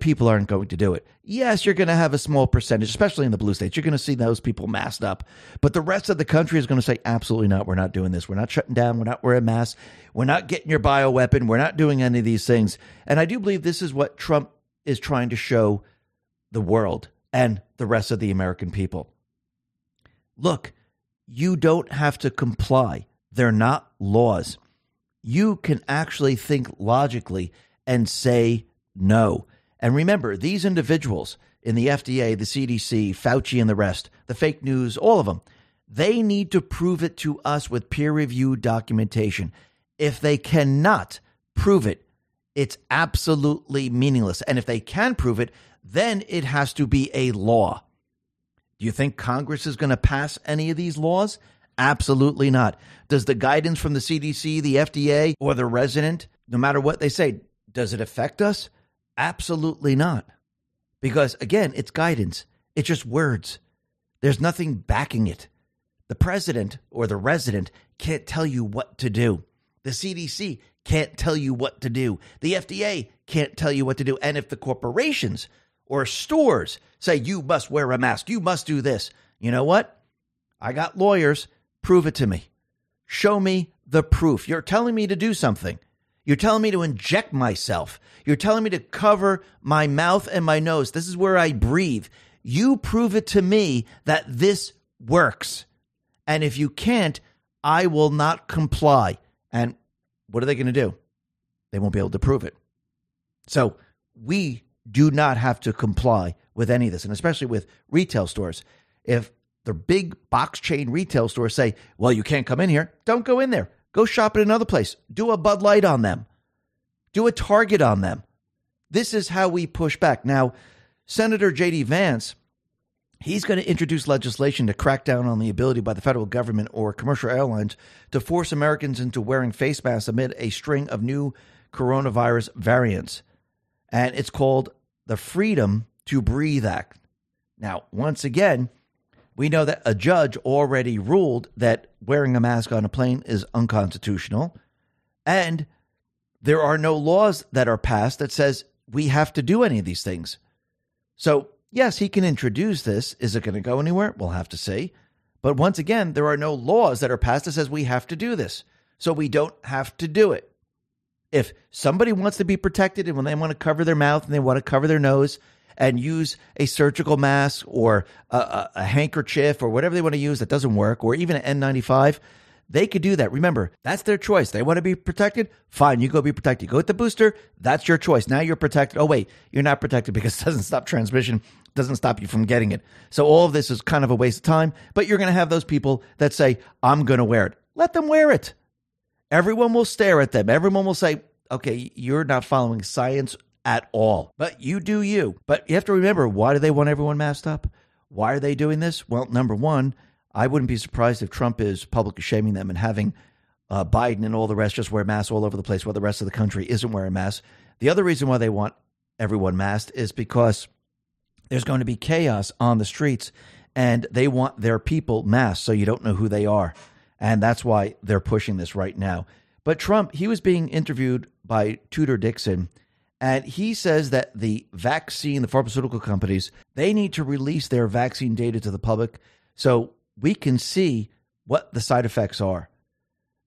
people aren't going to do it. Yes, you're going to have a small percentage, especially in the blue states. You're going to see those people masked up. But the rest of the country is going to say, absolutely not. We're not doing this. We're not shutting down. We're not wearing masks. We're not getting your bioweapon. We're not doing any of these things. And I do believe this is what Trump is trying to show the world and the rest of the American people. Look, you don't have to comply. They're not laws. You can actually think logically and say no. And remember, these individuals in the FDA, the CDC, Fauci, and the rest, the fake news, all of them, they need to prove it to us with peer reviewed documentation. If they cannot prove it, it's absolutely meaningless. And if they can prove it, then it has to be a law. Do you think Congress is going to pass any of these laws? Absolutely not. Does the guidance from the CDC, the FDA, or the resident, no matter what they say, does it affect us? Absolutely not. Because again, it's guidance, it's just words. There's nothing backing it. The president or the resident can't tell you what to do. The CDC can't tell you what to do. The FDA can't tell you what to do. And if the corporations or stores say you must wear a mask, you must do this, you know what? I got lawyers. Prove it to me. Show me the proof. You're telling me to do something. You're telling me to inject myself. You're telling me to cover my mouth and my nose. This is where I breathe. You prove it to me that this works. And if you can't, I will not comply. And what are they going to do? They won't be able to prove it. So we do not have to comply with any of this, and especially with retail stores. If the big box chain retail stores say, well, you can't come in here, don't go in there. Go shop at another place. Do a Bud Light on them. Do a Target on them. This is how we push back. Now, Senator J.D. Vance, he's going to introduce legislation to crack down on the ability by the federal government or commercial airlines to force Americans into wearing face masks amid a string of new coronavirus variants. And it's called the Freedom to Breathe Act. Now, once again, we know that a judge already ruled that wearing a mask on a plane is unconstitutional. And there are no laws that are passed that says we have to do any of these things. So, yes, he can introduce this. Is it going to go anywhere? We'll have to see. But once again, there are no laws that are passed that says we have to do this. So we don't have to do it. If somebody wants to be protected and when they want to cover their mouth and they want to cover their nose and use a surgical mask or a, a, handkerchief or whatever they want to use that doesn't work, or even an N95, they could do that. Remember, that's their choice. They want to be protected. Fine, you go be protected. Go with the booster. That's your choice. Now you're protected. Oh, wait, you're not protected because it doesn't stop transmission, doesn't stop you from getting it. So all of this is kind of a waste of time, but you're going to have those people that say, I'm going to wear it. Let them wear it. Everyone will stare at them. Everyone will say, okay, you're not following science at all. But you do you. But you have to remember why do they want everyone masked up? Why are they doing this? Well, number one, I wouldn't be surprised if Trump is publicly shaming them and having uh, Biden and all the rest just wear masks all over the place while the rest of the country isn't wearing masks. The other reason why they want everyone masked is because there's going to be chaos on the streets and they want their people masked so you don't know who they are. And that's why they're pushing this right now. But Trump, he was being interviewed by Tudor Dixon, and he says that the vaccine, the pharmaceutical companies, they need to release their vaccine data to the public so we can see what the side effects are.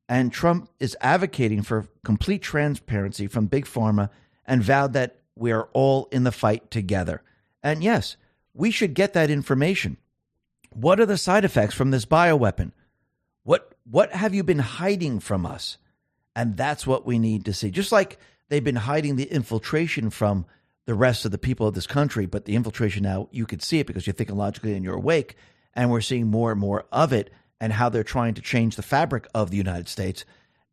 And Trump is advocating for complete transparency from Big Pharma and vowed that we are all in the fight together. And yes, we should get that information. What are the side effects from this bioweapon? What what have you been hiding from us? And that's what we need to see. Just like they've been hiding the infiltration from the rest of the people of this country, but the infiltration now you could see it because you're thinking logically and you're awake, and we're seeing more and more of it and how they're trying to change the fabric of the United States.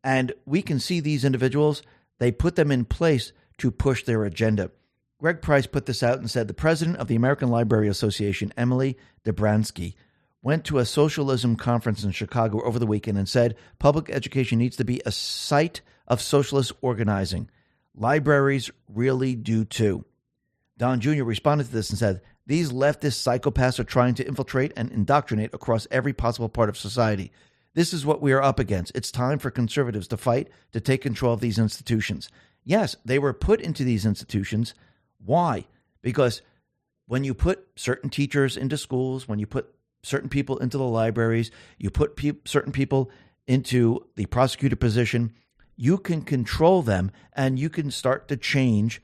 And we can see these individuals, they put them in place to push their agenda. Greg Price put this out and said the president of the American Library Association, Emily Drabinski, went to a socialism conference in Chicago over the weekend and said public education needs to be a site of socialist organizing. Libraries really do too. Don Jr. responded to this and said, These leftist psychopaths are trying to infiltrate and indoctrinate across every possible part of society. This is what we are up against. It's time for conservatives to fight to take control of these institutions. Yes, they were put into these institutions. Why? Because when you put certain teachers into schools, when you put certain people into the libraries, you put pe- certain people into the prosecutor position, you can control them and you can start to change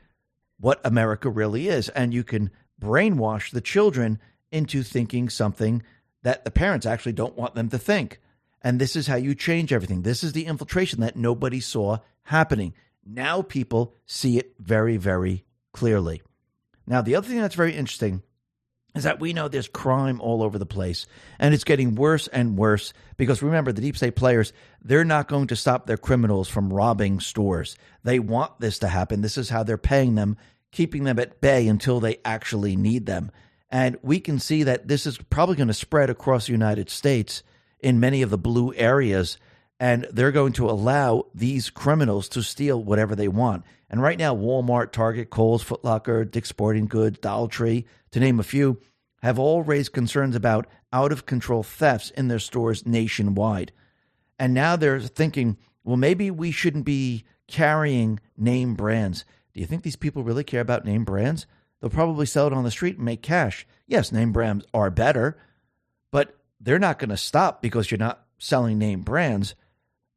what America really is. And you can brainwash the children into thinking something that the parents actually don't want them to think. And this is how you change everything. This is the infiltration that nobody saw happening. Now people see it very, very clearly. Now, the other thing that's very interesting is that we know there's crime all over the place and it's getting worse and worse because remember the deep state players they're not going to stop their criminals from robbing stores. They want this to happen. This is how they're paying them keeping them at bay until they actually need them. And we can see that this is probably going to spread across the united states in many of the blue areas and they're going to allow these criminals to steal whatever they want and right now walmart target kohl's footlocker dick's sporting goods dollar tree to name a few, have all raised concerns about out of control thefts in their stores nationwide. And now they're thinking, well, maybe we shouldn't be carrying name brands. Do you think these people really care about name brands? They'll probably sell it on the street and make cash. Yes, name brands are better, but they're not going to stop because you're not selling name brands.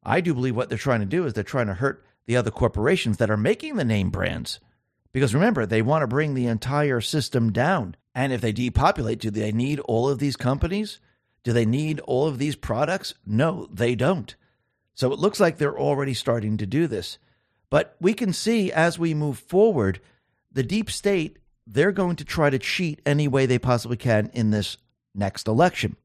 I do believe what they're trying to do is they're trying to hurt the other corporations that are making the name brands. Because remember, they want to bring the entire system down. And if they depopulate, do they need all of these companies? Do they need all of these products? No, they don't. So it looks like they're already starting to do this. But we can see as we move forward, the deep state, they're going to try to cheat any way they possibly can in this next election.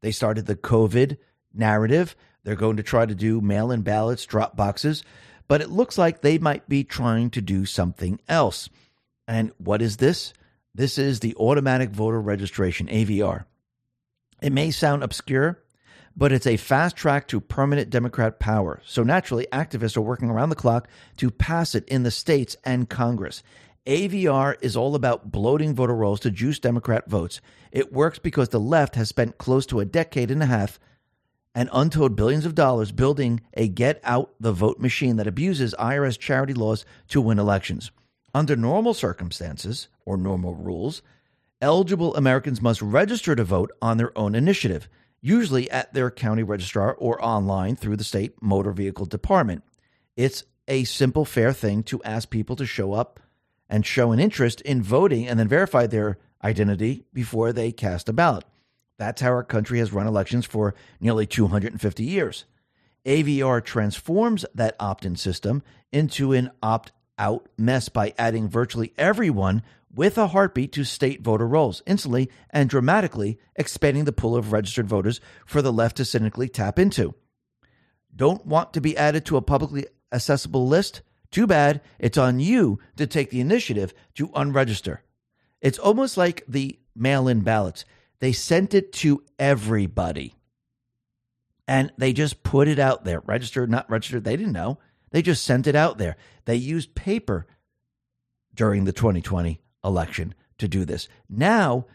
They started the COVID narrative. They're going to try to do mail in ballots, drop boxes but it looks like they might be trying to do something else. And what is this? This is the automatic voter registration, AVR. It may sound obscure, but it's a fast track to permanent Democrat power. So naturally, activists are working around the clock to pass it in the states and Congress. AVR is all about bloating voter rolls to juice Democrat votes. It works because the left has spent close to a decade and a half and untold billions of dollars building a get out the vote machine that abuses IRS charity laws to win elections. Under normal circumstances or normal rules, eligible Americans must register to vote on their own initiative, usually at their county registrar or online through the state motor vehicle department. It's a simple, fair thing to ask people to show up and show an interest in voting and then verify their identity before they cast a ballot. That's how our country has run elections for nearly 250 years. AVR transforms that opt in system into an opt out mess by adding virtually everyone with a heartbeat to state voter rolls, instantly and dramatically expanding the pool of registered voters for the left to cynically tap into. Don't want to be added to a publicly accessible list? Too bad. It's on you to take the initiative to unregister. It's almost like the mail in ballots. They sent it to everybody and they just put it out there registered, not registered. They didn't know. They just sent it out there. They used paper during the 2020 election to do this. Now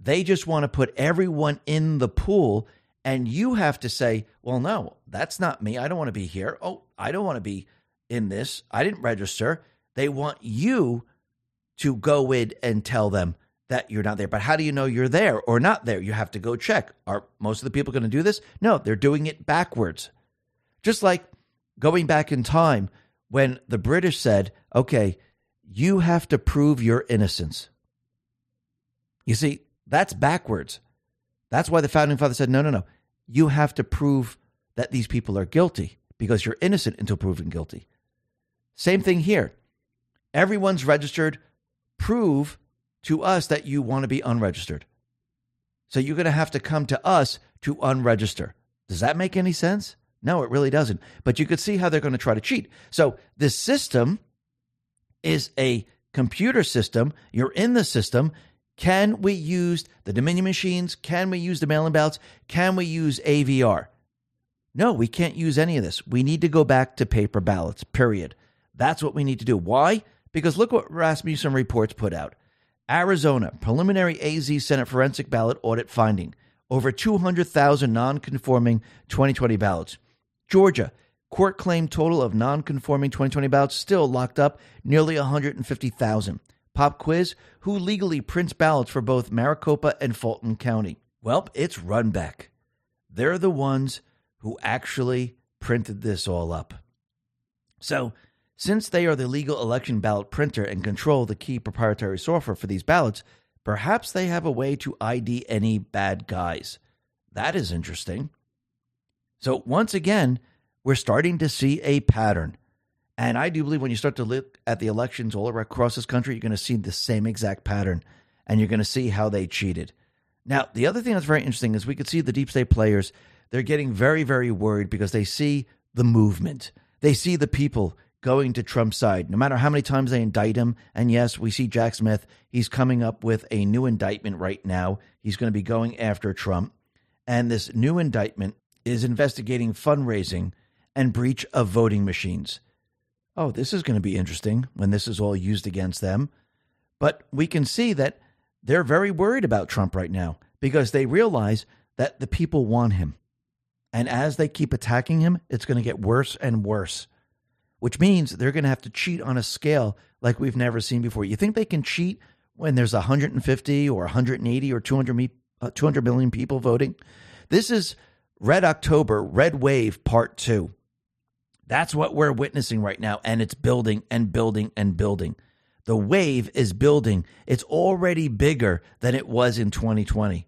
they just want to put everyone in the pool, and you have to say, well, no, that's not me. I don't want to be here. Oh, I don't want to be in this. I didn't register. They want you to go in and tell them that you're not there. But how do you know you're there or not there? You have to go check. Are most of the people going to do this? No, they're doing it backwards. Just like going back in time when the British said, okay, you have to prove your innocence. You see, that's backwards. That's why the founding father said, no, no, no. You have to prove that these people are guilty because you're innocent until proven guilty. Same thing here. Everyone's registered. Prove to us that you want to be unregistered. So you're going to have to come to us to unregister. Does that make any sense? No, it really doesn't. But you could see how they're going to try to cheat. So this system is a computer system. You're in the system. Can we use the Dominion machines? Can we use the mail in ballots? Can we use AVR? No, we can't use any of this. We need to go back to paper ballots, period. That's what we need to do. Why? Because look what Rasmussen reports put out. Arizona, preliminary AZ Senate forensic ballot audit finding over 200,000 non conforming 2020 ballots. Georgia, court claim total of non conforming 2020 ballots still locked up nearly 150,000. Pop quiz Who legally prints ballots for both Maricopa and Fulton County? Well, it's Runbeck. They're the ones who actually printed this all up. So, since they are the legal election ballot printer and control the key proprietary software for these ballots, perhaps they have a way to ID any bad guys. That is interesting. So, once again, we're starting to see a pattern. And I do believe when you start to look at the elections all across this country, you're going to see the same exact pattern and you're going to see how they cheated. Now, the other thing that's very interesting is we could see the deep state players, they're getting very, very worried because they see the movement. They see the people going to Trump's side, no matter how many times they indict him. And yes, we see Jack Smith. He's coming up with a new indictment right now. He's going to be going after Trump. And this new indictment is investigating fundraising and breach of voting machines. Oh, this is going to be interesting when this is all used against them. But we can see that they're very worried about Trump right now because they realize that the people want him. And as they keep attacking him, it's going to get worse and worse which means they're going to have to cheat on a scale like we've never seen before. You think they can cheat when there's 150 or 180 or 200, me, uh, 200 million people voting? This is Red October, Red Wave Part 2. That's what we're witnessing right now, and it's building and building and building. The wave is building. It's already bigger than it was in 2020.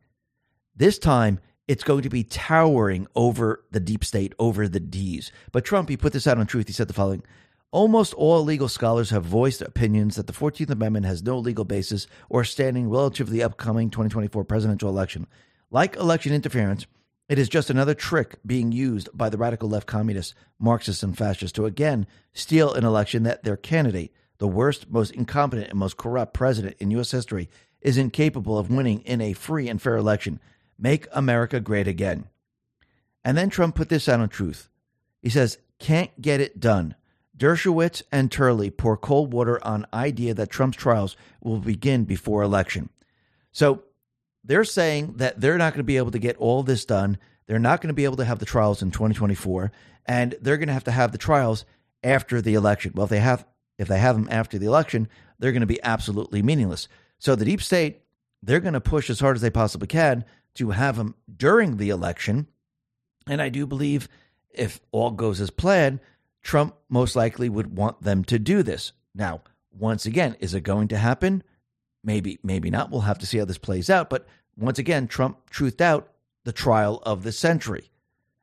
This time, it's going to be towering over the deep state, over the D's. But Trump, he put this out on Truth. He said the following Almost all legal scholars have voiced opinions that the 14th Amendment has no legal basis or standing relative to the upcoming 2024 presidential election. Like election interference, it is just another trick being used by the radical left communists, Marxists, and fascists to again steal an election that their candidate, the worst, most incompetent, and most corrupt president in U.S. history, is incapable of winning in a free and fair election. Make America great again. And then Trump put this out on truth. He says, can't get it done. Dershowitz and Turley pour cold water on idea that Trump's trials will begin before election. So they're saying that they're not going to be able to get all this done. They're not going to be able to have the trials in 2024, and they're going to have to have the trials after the election. Well, if they have if they have them after the election, they're going to be absolutely meaningless. So the deep state, they're going to push as hard as they possibly can to have him during the election. And I do believe if all goes as planned, Trump most likely would want them to do this. Now, once again, is it going to happen? Maybe, maybe not. We'll have to see how this plays out. But once again, Trump truthed out the trial of the century.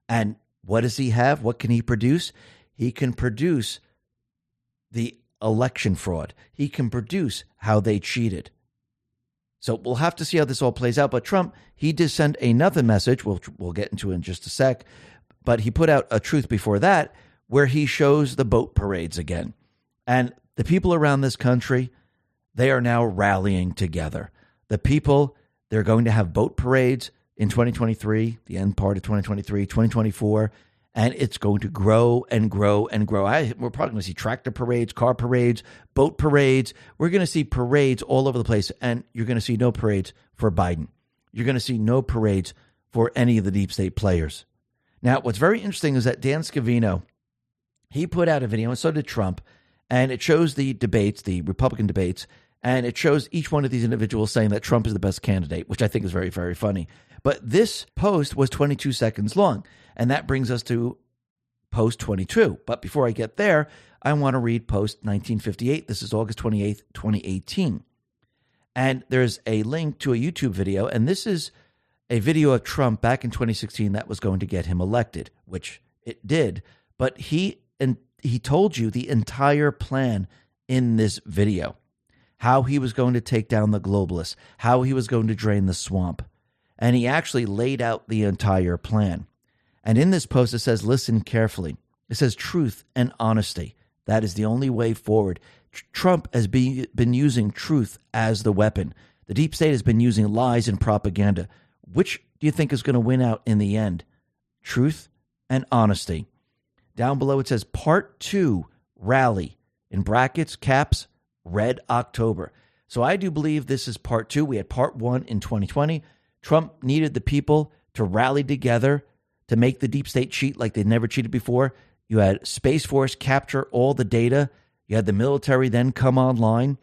And what does he have? What can he produce? He can produce the election fraud. He can produce how they cheated. So we'll have to see how this all plays out. But Trump, he did send another message, which we'll get into in just a sec. But he put out a truth before that where he shows the boat parades again. And the people around this country, they are now rallying together. The people, they're going to have boat parades in 2023, the end part of 2023, 2024 and it's going to grow and grow and grow. I, we're probably going to see tractor parades, car parades, boat parades. We're going to see parades all over the place, and you're going to see no parades for Biden. You're going to see no parades for any of the deep state players. Now, what's very interesting is that Dan Scavino, he put out a video, and so did Trump, and it shows the debates, the Republican debates, and it shows each one of these individuals saying that Trump is the best candidate, which I think is very, very funny. But this post was 22 seconds long. And that brings us to post 22. But before I get there, I want to read post 1958. This is August 28th, 2018. And there's a link to a YouTube video. And this is a video of Trump back in 2016 that was going to get him elected, which it did. But he and he told you the entire plan in this video how he was going to take down the globalists, how he was going to drain the swamp. And he actually laid out the entire plan. And in this post, it says, listen carefully. It says truth and honesty. That is the only way forward. Trump has be, been using truth as the weapon. The deep state has been using lies and propaganda. Which do you think is going to win out in the end? Truth and honesty. Down below it says part two rally in brackets, caps, red October. So I do believe this is part two. We had part one in 2020. Trump needed the people to rally together to make the deep state cheat like they'd never cheated before. You had Space Force capture all the data. You had the military then come online.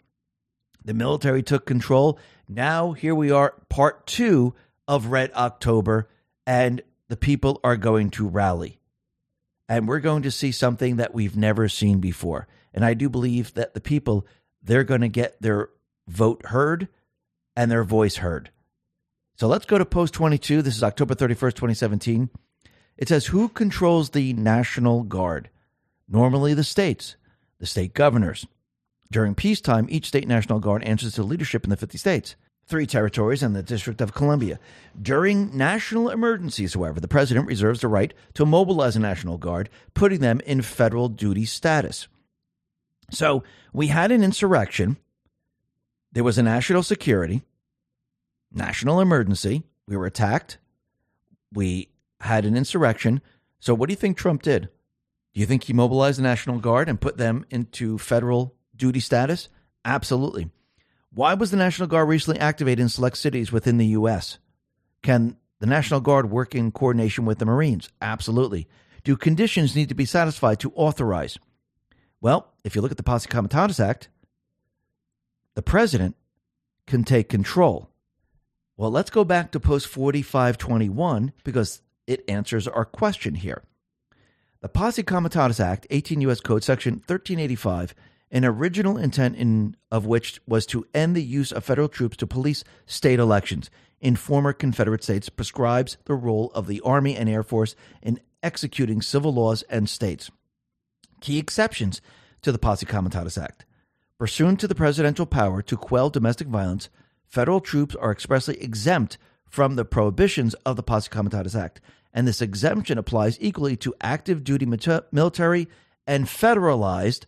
The military took control. Now, here we are, part two of Red October, and the people are going to rally. And we're going to see something that we've never seen before. And I do believe that the people, they're going to get their vote heard and their voice heard. So let's go to post 22. This is October 31st, 2017. It says who controls the National Guard? Normally the states, the state governors. During peacetime, each state National Guard answers to leadership in the 50 states, three territories, and the District of Columbia. During national emergencies, however, the president reserves the right to mobilize a National Guard, putting them in federal duty status. So we had an insurrection. There was a national security, national emergency. We were attacked. We had an insurrection. So, what do you think Trump did? Do you think he mobilized the National Guard and put them into federal duty status? Absolutely. Why was the National Guard recently activated in select cities within the U.S.? Can the National Guard work in coordination with the Marines? Absolutely. Do conditions need to be satisfied to authorize? Well, if you look at the Posse Comitatus Act, the president can take control. Well, let's go back to post 4521 because it answers our question here. The Posse Comitatus Act, 18 U.S. Code, Section 1385, an original intent in, of which was to end the use of federal troops to police state elections in former Confederate states, prescribes the role of the Army and Air Force in executing civil laws and states. Key exceptions to the Posse Comitatus Act. Pursuant to the presidential power to quell domestic violence, federal troops are expressly exempt from the prohibitions of the Posse Comitatus Act, and this exemption applies equally to active duty military and federalized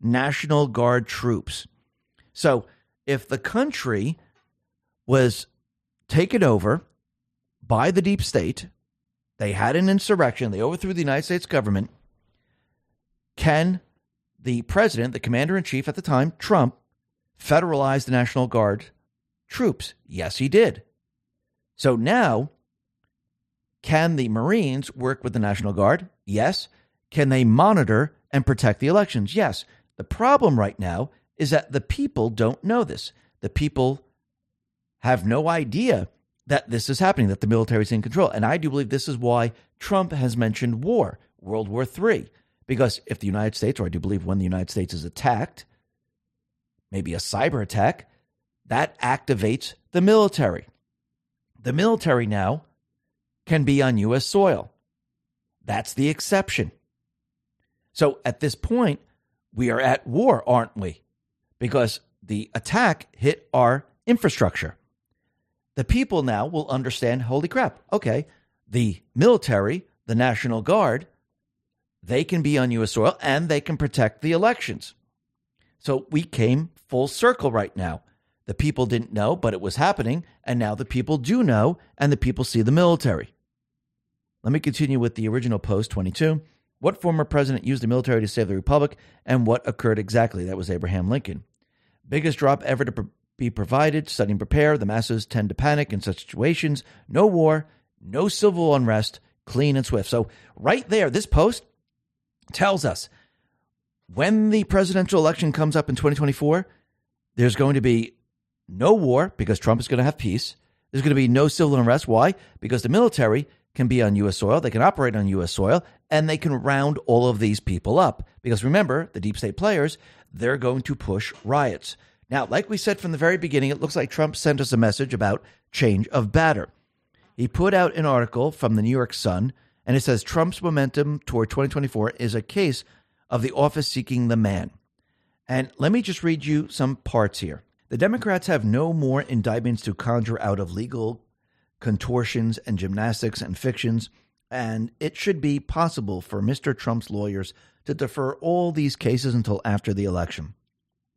National Guard troops. So, if the country was taken over by the deep state, they had an insurrection, they overthrew the United States government, can the president, the commander in chief at the time, Trump, federalize the National Guard troops? Yes, he did. So now, can the Marines work with the National Guard? Yes. Can they monitor and protect the elections? Yes. The problem right now is that the people don't know this. The people have no idea that this is happening, that the military is in control. And I do believe this is why Trump has mentioned war, World War III, Because if the United States, or I do believe when the United States is attacked, maybe a cyber attack, that activates the military. The military now can be on U.S. soil. That's the exception. So at this point, we are at war, aren't we? Because the attack hit our infrastructure. The people now will understand holy crap, okay, the military, the National Guard, they can be on U.S. soil and they can protect the elections. So we came full circle right now. The people didn't know, but it was happening. And now the people do know, and the people see the military. Let me continue with the original post 22. What former president used the military to save the republic, and what occurred exactly? That was Abraham Lincoln. Biggest drop ever to be provided. Study and prepare. The masses tend to panic in such situations. No war, no civil unrest, clean and swift. So, right there, this post tells us when the presidential election comes up in 2024, there's going to be no war because Trump is going to have peace. There's going to be no civil unrest. Why? Because the military can be on U.S. soil, they can operate on U.S. soil, and they can round all of these people up. Because remember, the deep state players, they're going to push riots. Now, like we said from the very beginning, it looks like Trump sent us a message about change of batter. He put out an article from the New York Sun, and it says Trump's momentum toward 2024 is a case of the office seeking the man. And let me just read you some parts here. The Democrats have no more indictments to conjure out of legal contortions and gymnastics and fictions, and it should be possible for Mr. Trump's lawyers to defer all these cases until after the election.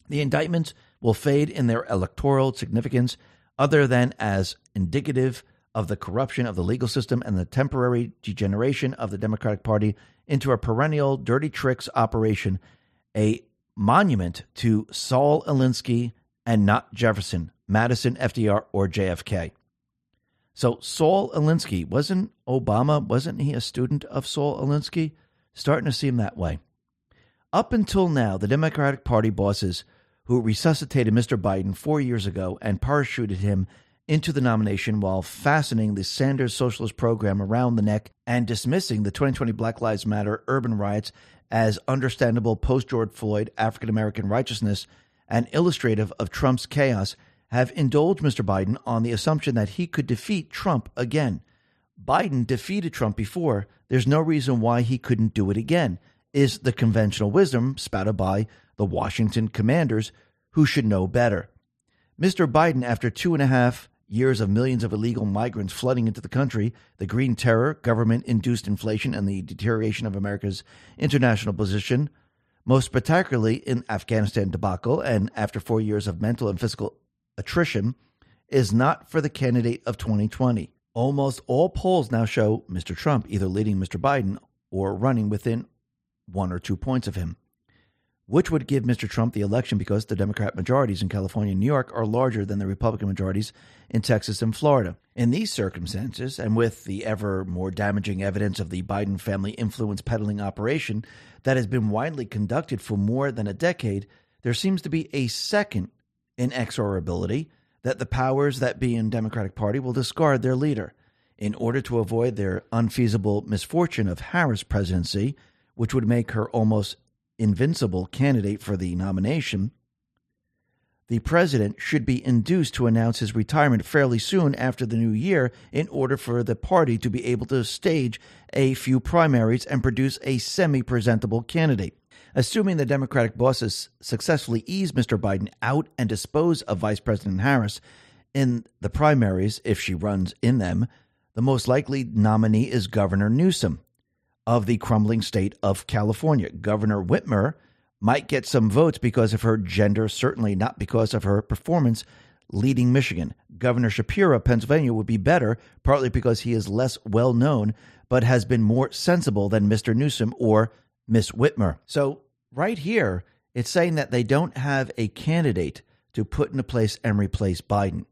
The indictments will fade in their electoral significance other than as indicative of the corruption of the legal system and the temporary degeneration of the Democratic Party into a perennial dirty tricks operation, a monument to Saul Alinsky and not Jefferson, Madison, FDR, or JFK. So Saul Alinsky wasn't Obama, wasn't he a student of Saul Alinsky? Starting to seem that way. Up until now, the Democratic Party bosses who resuscitated Mr. Biden four years ago and parachuted him into the nomination while fastening the Sanders socialist program around the neck and dismissing the 2020 Black Lives Matter urban riots as understandable post George Floyd African American righteousness and illustrative of Trump's chaos have indulged Mr. Biden on the assumption that he could defeat Trump again. Biden defeated Trump before. There's no reason why he couldn't do it again, is the conventional wisdom spouted by the Washington commanders who should know better. Mr. Biden, after two and a half years of millions of illegal migrants flooding into the country, the green terror, government induced inflation, and the deterioration of America's international position, most spectacularly in Afghanistan debacle, and after four years of mental and physical attrition, is not for the candidate of 2020. Almost all polls now show Mr. Trump either leading Mr. Biden or running within one or two points of him which would give Mr. Trump the election because the Democrat majorities in California and New York are larger than the Republican majorities in Texas and Florida. In these circumstances, and with the ever more damaging evidence of the Biden family influence peddling operation that has been widely conducted for more than a decade, there seems to be a second inexorability that the powers that be in Democratic Party will discard their leader in order to avoid their unfeasible misfortune of Harris presidency, which would make her almost invincible candidate for the nomination, the president should be induced to announce his retirement fairly soon after the new year in order for the party to be able to stage a few primaries and produce a semi presentable candidate. Assuming the Democratic bosses successfully ease Mr. Biden out and dispose of Vice President Harris in the primaries, if she runs in them, the most likely nominee is Governor Newsom of the crumbling state of California. Governor Whitmer might get some votes because of her gender, certainly not because of her performance leading Michigan. Governor Shapiro of Pennsylvania would be better, partly because he is less well known, but has been more sensible than Mr. Newsom or Miss Whitmer. So, right here, it's saying that they don't have a candidate to put into place and replace Biden.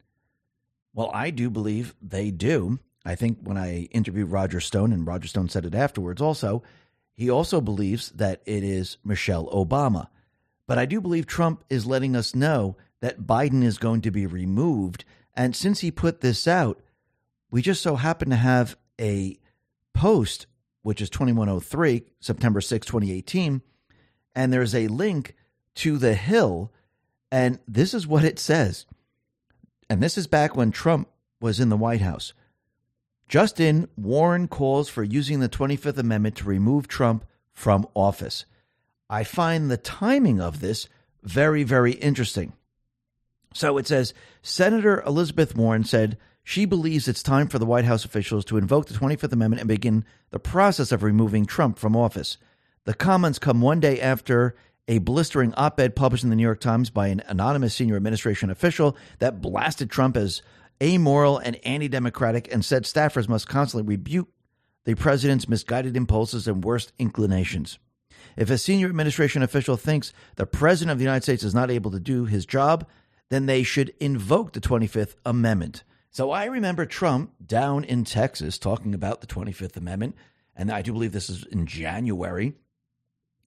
Well, I do believe they do. I think when I interviewed Roger Stone, and Roger Stone said it afterwards also, he also believes that it is Michelle Obama. But I do believe Trump is letting us know that Biden is going to be removed. And since he put this out, we just so happen to have a post which is 2103, September 6, 2018. And there's a link to The Hill. And this is what it says. And this is back when Trump was in the White House. Justin Warren calls for using the 25th Amendment to remove Trump from office. I find the timing of this very, very interesting. So it says Senator Elizabeth Warren said she believes it's time for the White House officials to invoke the 25th Amendment and begin the process of removing Trump from office. The comments come one day after a blistering op ed published in the New York Times by an anonymous senior administration official that blasted Trump as amoral and anti democratic and said staffers must constantly rebuke the president's misguided impulses and worst inclinations. If a senior administration official thinks the president of the United States is not able to do his job, then they should invoke the 25th Amendment. So I remember Trump down in Texas talking about the 25th Amendment, and I do believe this is in January.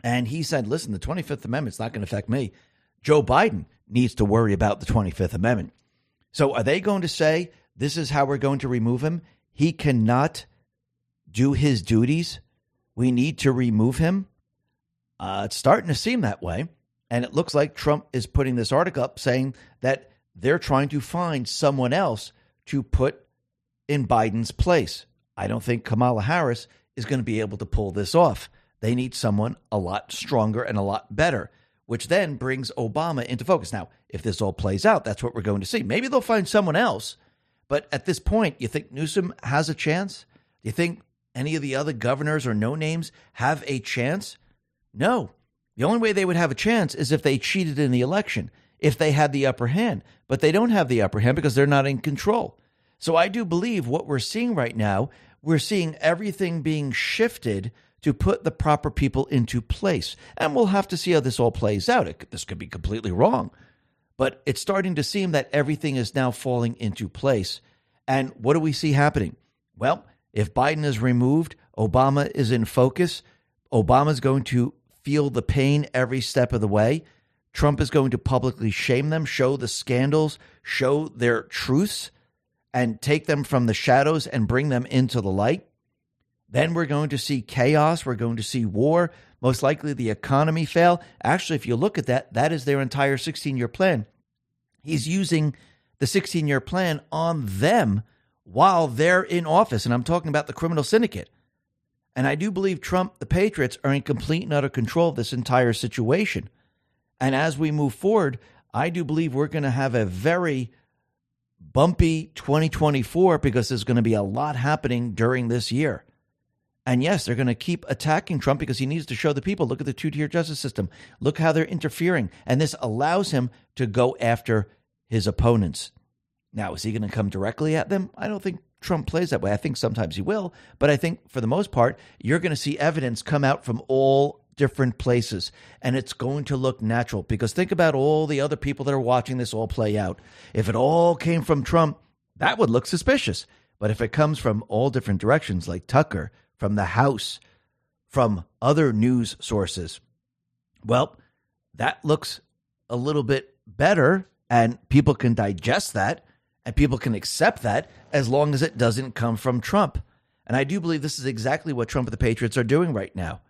And he said, listen, the 25th Amendment's not going to affect me. Joe Biden needs to worry about the 25th Amendment. So are they going to say this is how we're going to remove him? He cannot do his duties. We need to remove him. Uh, it's starting to seem that way. And it looks like Trump is putting this article up saying that they're trying to find someone else to put in Biden's place. I don't think Kamala Harris is going to be able to pull this off. They need someone a lot stronger and a lot better, which then brings Obama into focus. Now, if this all plays out, that's what we're going to see. Maybe they'll find someone else. But at this point, you think Newsom has a chance? Do you think any of the other governors or no names have a chance? No. The only way they would have a chance is if they cheated in the election, if they had the upper hand. But they don't have the upper hand because they're not in control. So I do believe what we're seeing right now, we're seeing everything being shifted to put the proper people into place. And we'll have to see how this all plays out. It, this could be completely wrong. But it's starting to seem that everything is now falling into place. And what do we see happening? Well, if Biden is removed, Obama is in focus. Obama's going to feel the pain every step of the way. Trump is going to publicly shame them, show the scandals, show their truths, and take them from the shadows and bring them into the light. Then we're going to see chaos. We're going to see war. Most likely the economy fail. Actually, if you look at that, that is their entire 16 year plan. He's using the 16 year plan on them while they're in office. And I'm talking about the criminal syndicate. And I do believe Trump, the Patriots, are in complete and utter control of this entire situation. And as we move forward, I do believe we're going to have a very bumpy 2024 because there's going to be a lot happening during this year. And yes, they're going to keep attacking Trump because he needs to show the people look at the two tier justice system, look how they're interfering. And this allows him to go after his opponents. Now, is he going to come directly at them? I don't think Trump plays that way. I think sometimes he will, but I think for the most part, you're going to see evidence come out from all different places and it's going to look natural because think about all the other people that are watching this all play out. If it all came from Trump, that would look suspicious. But if it comes from all different directions, like Tucker, from the House, from other news sources, well, that looks a little bit better and people can digest that and people can accept that as long as it doesn't come from Trump. And I do believe this is exactly what Trump and the Patriots are doing right now.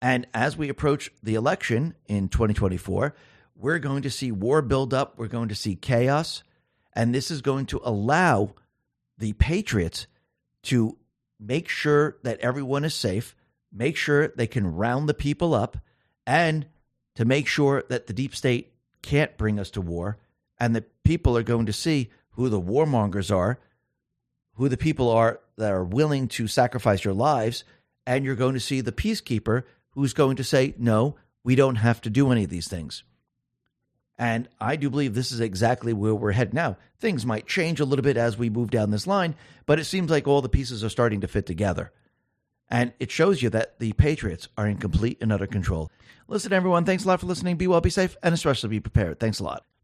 And as we approach the election in 2024, we're going to see war build up, we're going to see chaos, and this is going to allow the Patriots to make sure that everyone is safe, make sure they can round the people up, and to make sure that the deep state can't bring us to war, and that people are going to see who the warmongers are, who the people are that are willing to sacrifice your lives, and you're going to see the peacekeeper who's going to say, no, we don't have to do any of these things. And I do believe this is exactly where we're headed now. Things might change a little bit as we move down this line, but it seems like all the pieces are starting to fit together. And it shows you that the Patriots are in complete and utter control. Listen, everyone, thanks a lot for listening. Be well, be safe, and especially be prepared. Thanks a lot.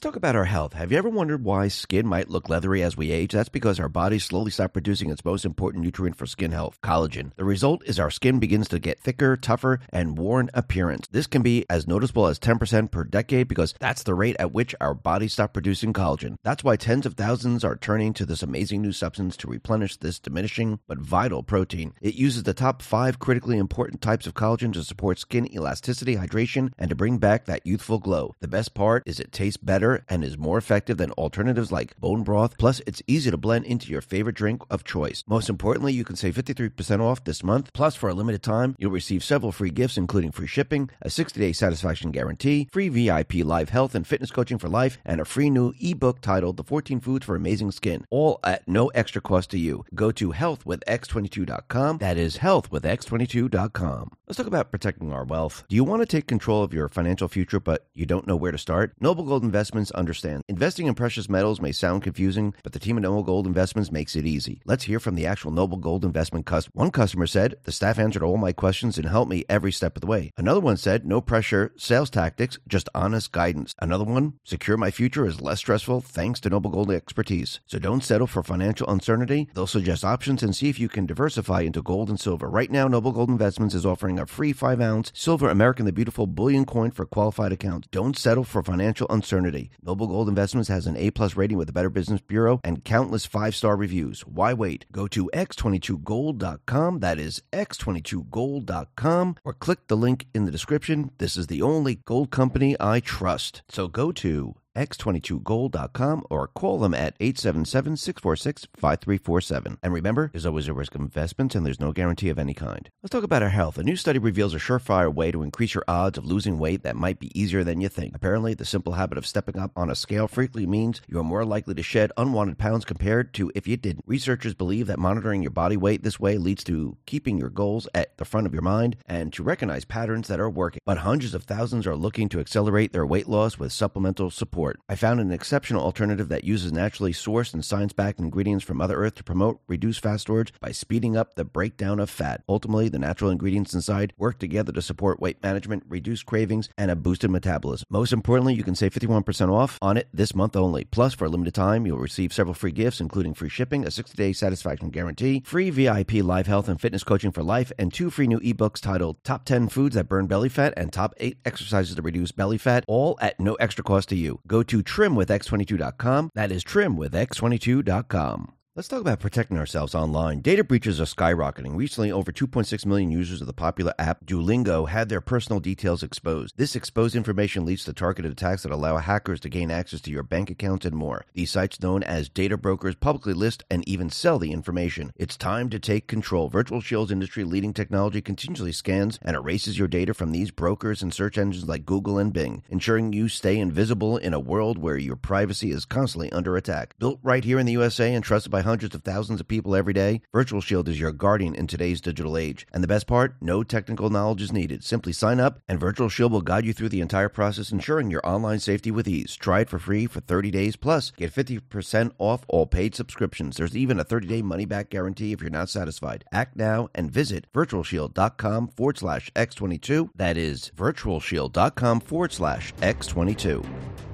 Let's talk about our health. Have you ever wondered why skin might look leathery as we age? That's because our bodies slowly stop producing its most important nutrient for skin health, collagen. The result is our skin begins to get thicker, tougher, and worn appearance. This can be as noticeable as 10% per decade because that's the rate at which our bodies stop producing collagen. That's why tens of thousands are turning to this amazing new substance to replenish this diminishing but vital protein. It uses the top five critically important types of collagen to support skin elasticity, hydration, and to bring back that youthful glow. The best part is it tastes better and is more effective than alternatives like bone broth. Plus, it's easy to blend into your favorite drink of choice. Most importantly, you can save 53% off this month. Plus, for a limited time, you'll receive several free gifts, including free shipping, a 60 day satisfaction guarantee, free VIP live health and fitness coaching for life, and a free new ebook titled The 14 Foods for Amazing Skin, all at no extra cost to you. Go to healthwithx22.com. That is healthwithx22.com. Let's talk about protecting our wealth. Do you want to take control of your financial future, but you don't know where to start? Noble Gold Investments understand. Investing in precious metals may sound confusing, but the team at Noble Gold Investments makes it easy. Let's hear from the actual Noble Gold Investment customer. One customer said, The staff answered all my questions and helped me every step of the way. Another one said, No pressure, sales tactics, just honest guidance. Another one, Secure my future is less stressful thanks to Noble Gold expertise. So don't settle for financial uncertainty. They'll suggest options and see if you can diversify into gold and silver. Right now, Noble Gold Investments is offering a free 5 ounce silver American the Beautiful bullion coin for qualified accounts. Don't settle for financial uncertainty. Noble Gold Investments has an A plus rating with the Better Business Bureau and countless five star reviews. Why wait? Go to x22gold.com. That is x22gold.com or click the link in the description. This is the only gold company I trust. So go to x22gold.com or call them at 877-646-5347. And remember, there's always a risk of investments and there's no guarantee of any kind. Let's talk about our health. A new study reveals a surefire way to increase your odds of losing weight that might be easier than you think. Apparently, the simple habit of stepping up on a scale frequently means you are more likely to shed unwanted pounds compared to if you didn't. Researchers believe that monitoring your body weight this way leads to keeping your goals at the front of your mind and to recognize patterns that are working. But hundreds of thousands are looking to accelerate their weight loss with supplemental support. I found an exceptional alternative that uses naturally sourced and science backed ingredients from Mother Earth to promote reduced fat storage by speeding up the breakdown of fat. Ultimately, the natural ingredients inside work together to support weight management, reduce cravings, and a boosted metabolism. Most importantly, you can save 51% off on it this month only. Plus, for a limited time, you'll receive several free gifts, including free shipping, a 60 day satisfaction guarantee, free VIP live health and fitness coaching for life, and two free new ebooks titled Top 10 Foods That Burn Belly Fat and Top 8 Exercises to Reduce Belly Fat, all at no extra cost to you. Go to trimwithx22.com. That is trimwithx22.com. Let's talk about protecting ourselves online. Data breaches are skyrocketing. Recently, over 2.6 million users of the popular app Duolingo had their personal details exposed. This exposed information leads to targeted attacks that allow hackers to gain access to your bank accounts and more. These sites, known as data brokers, publicly list and even sell the information. It's time to take control. Virtual Shield's industry leading technology continually scans and erases your data from these brokers and search engines like Google and Bing, ensuring you stay invisible in a world where your privacy is constantly under attack. Built right here in the USA and trusted by hundreds of thousands of people every day, Virtual Shield is your guardian in today's digital age. And the best part, no technical knowledge is needed. Simply sign up, and Virtual Shield will guide you through the entire process, ensuring your online safety with ease. Try it for free for 30 days, plus get 50% off all paid subscriptions. There's even a 30-day money-back guarantee if you're not satisfied. Act now and visit virtualshield.com forward slash x22. That is virtualshield.com forward slash x22.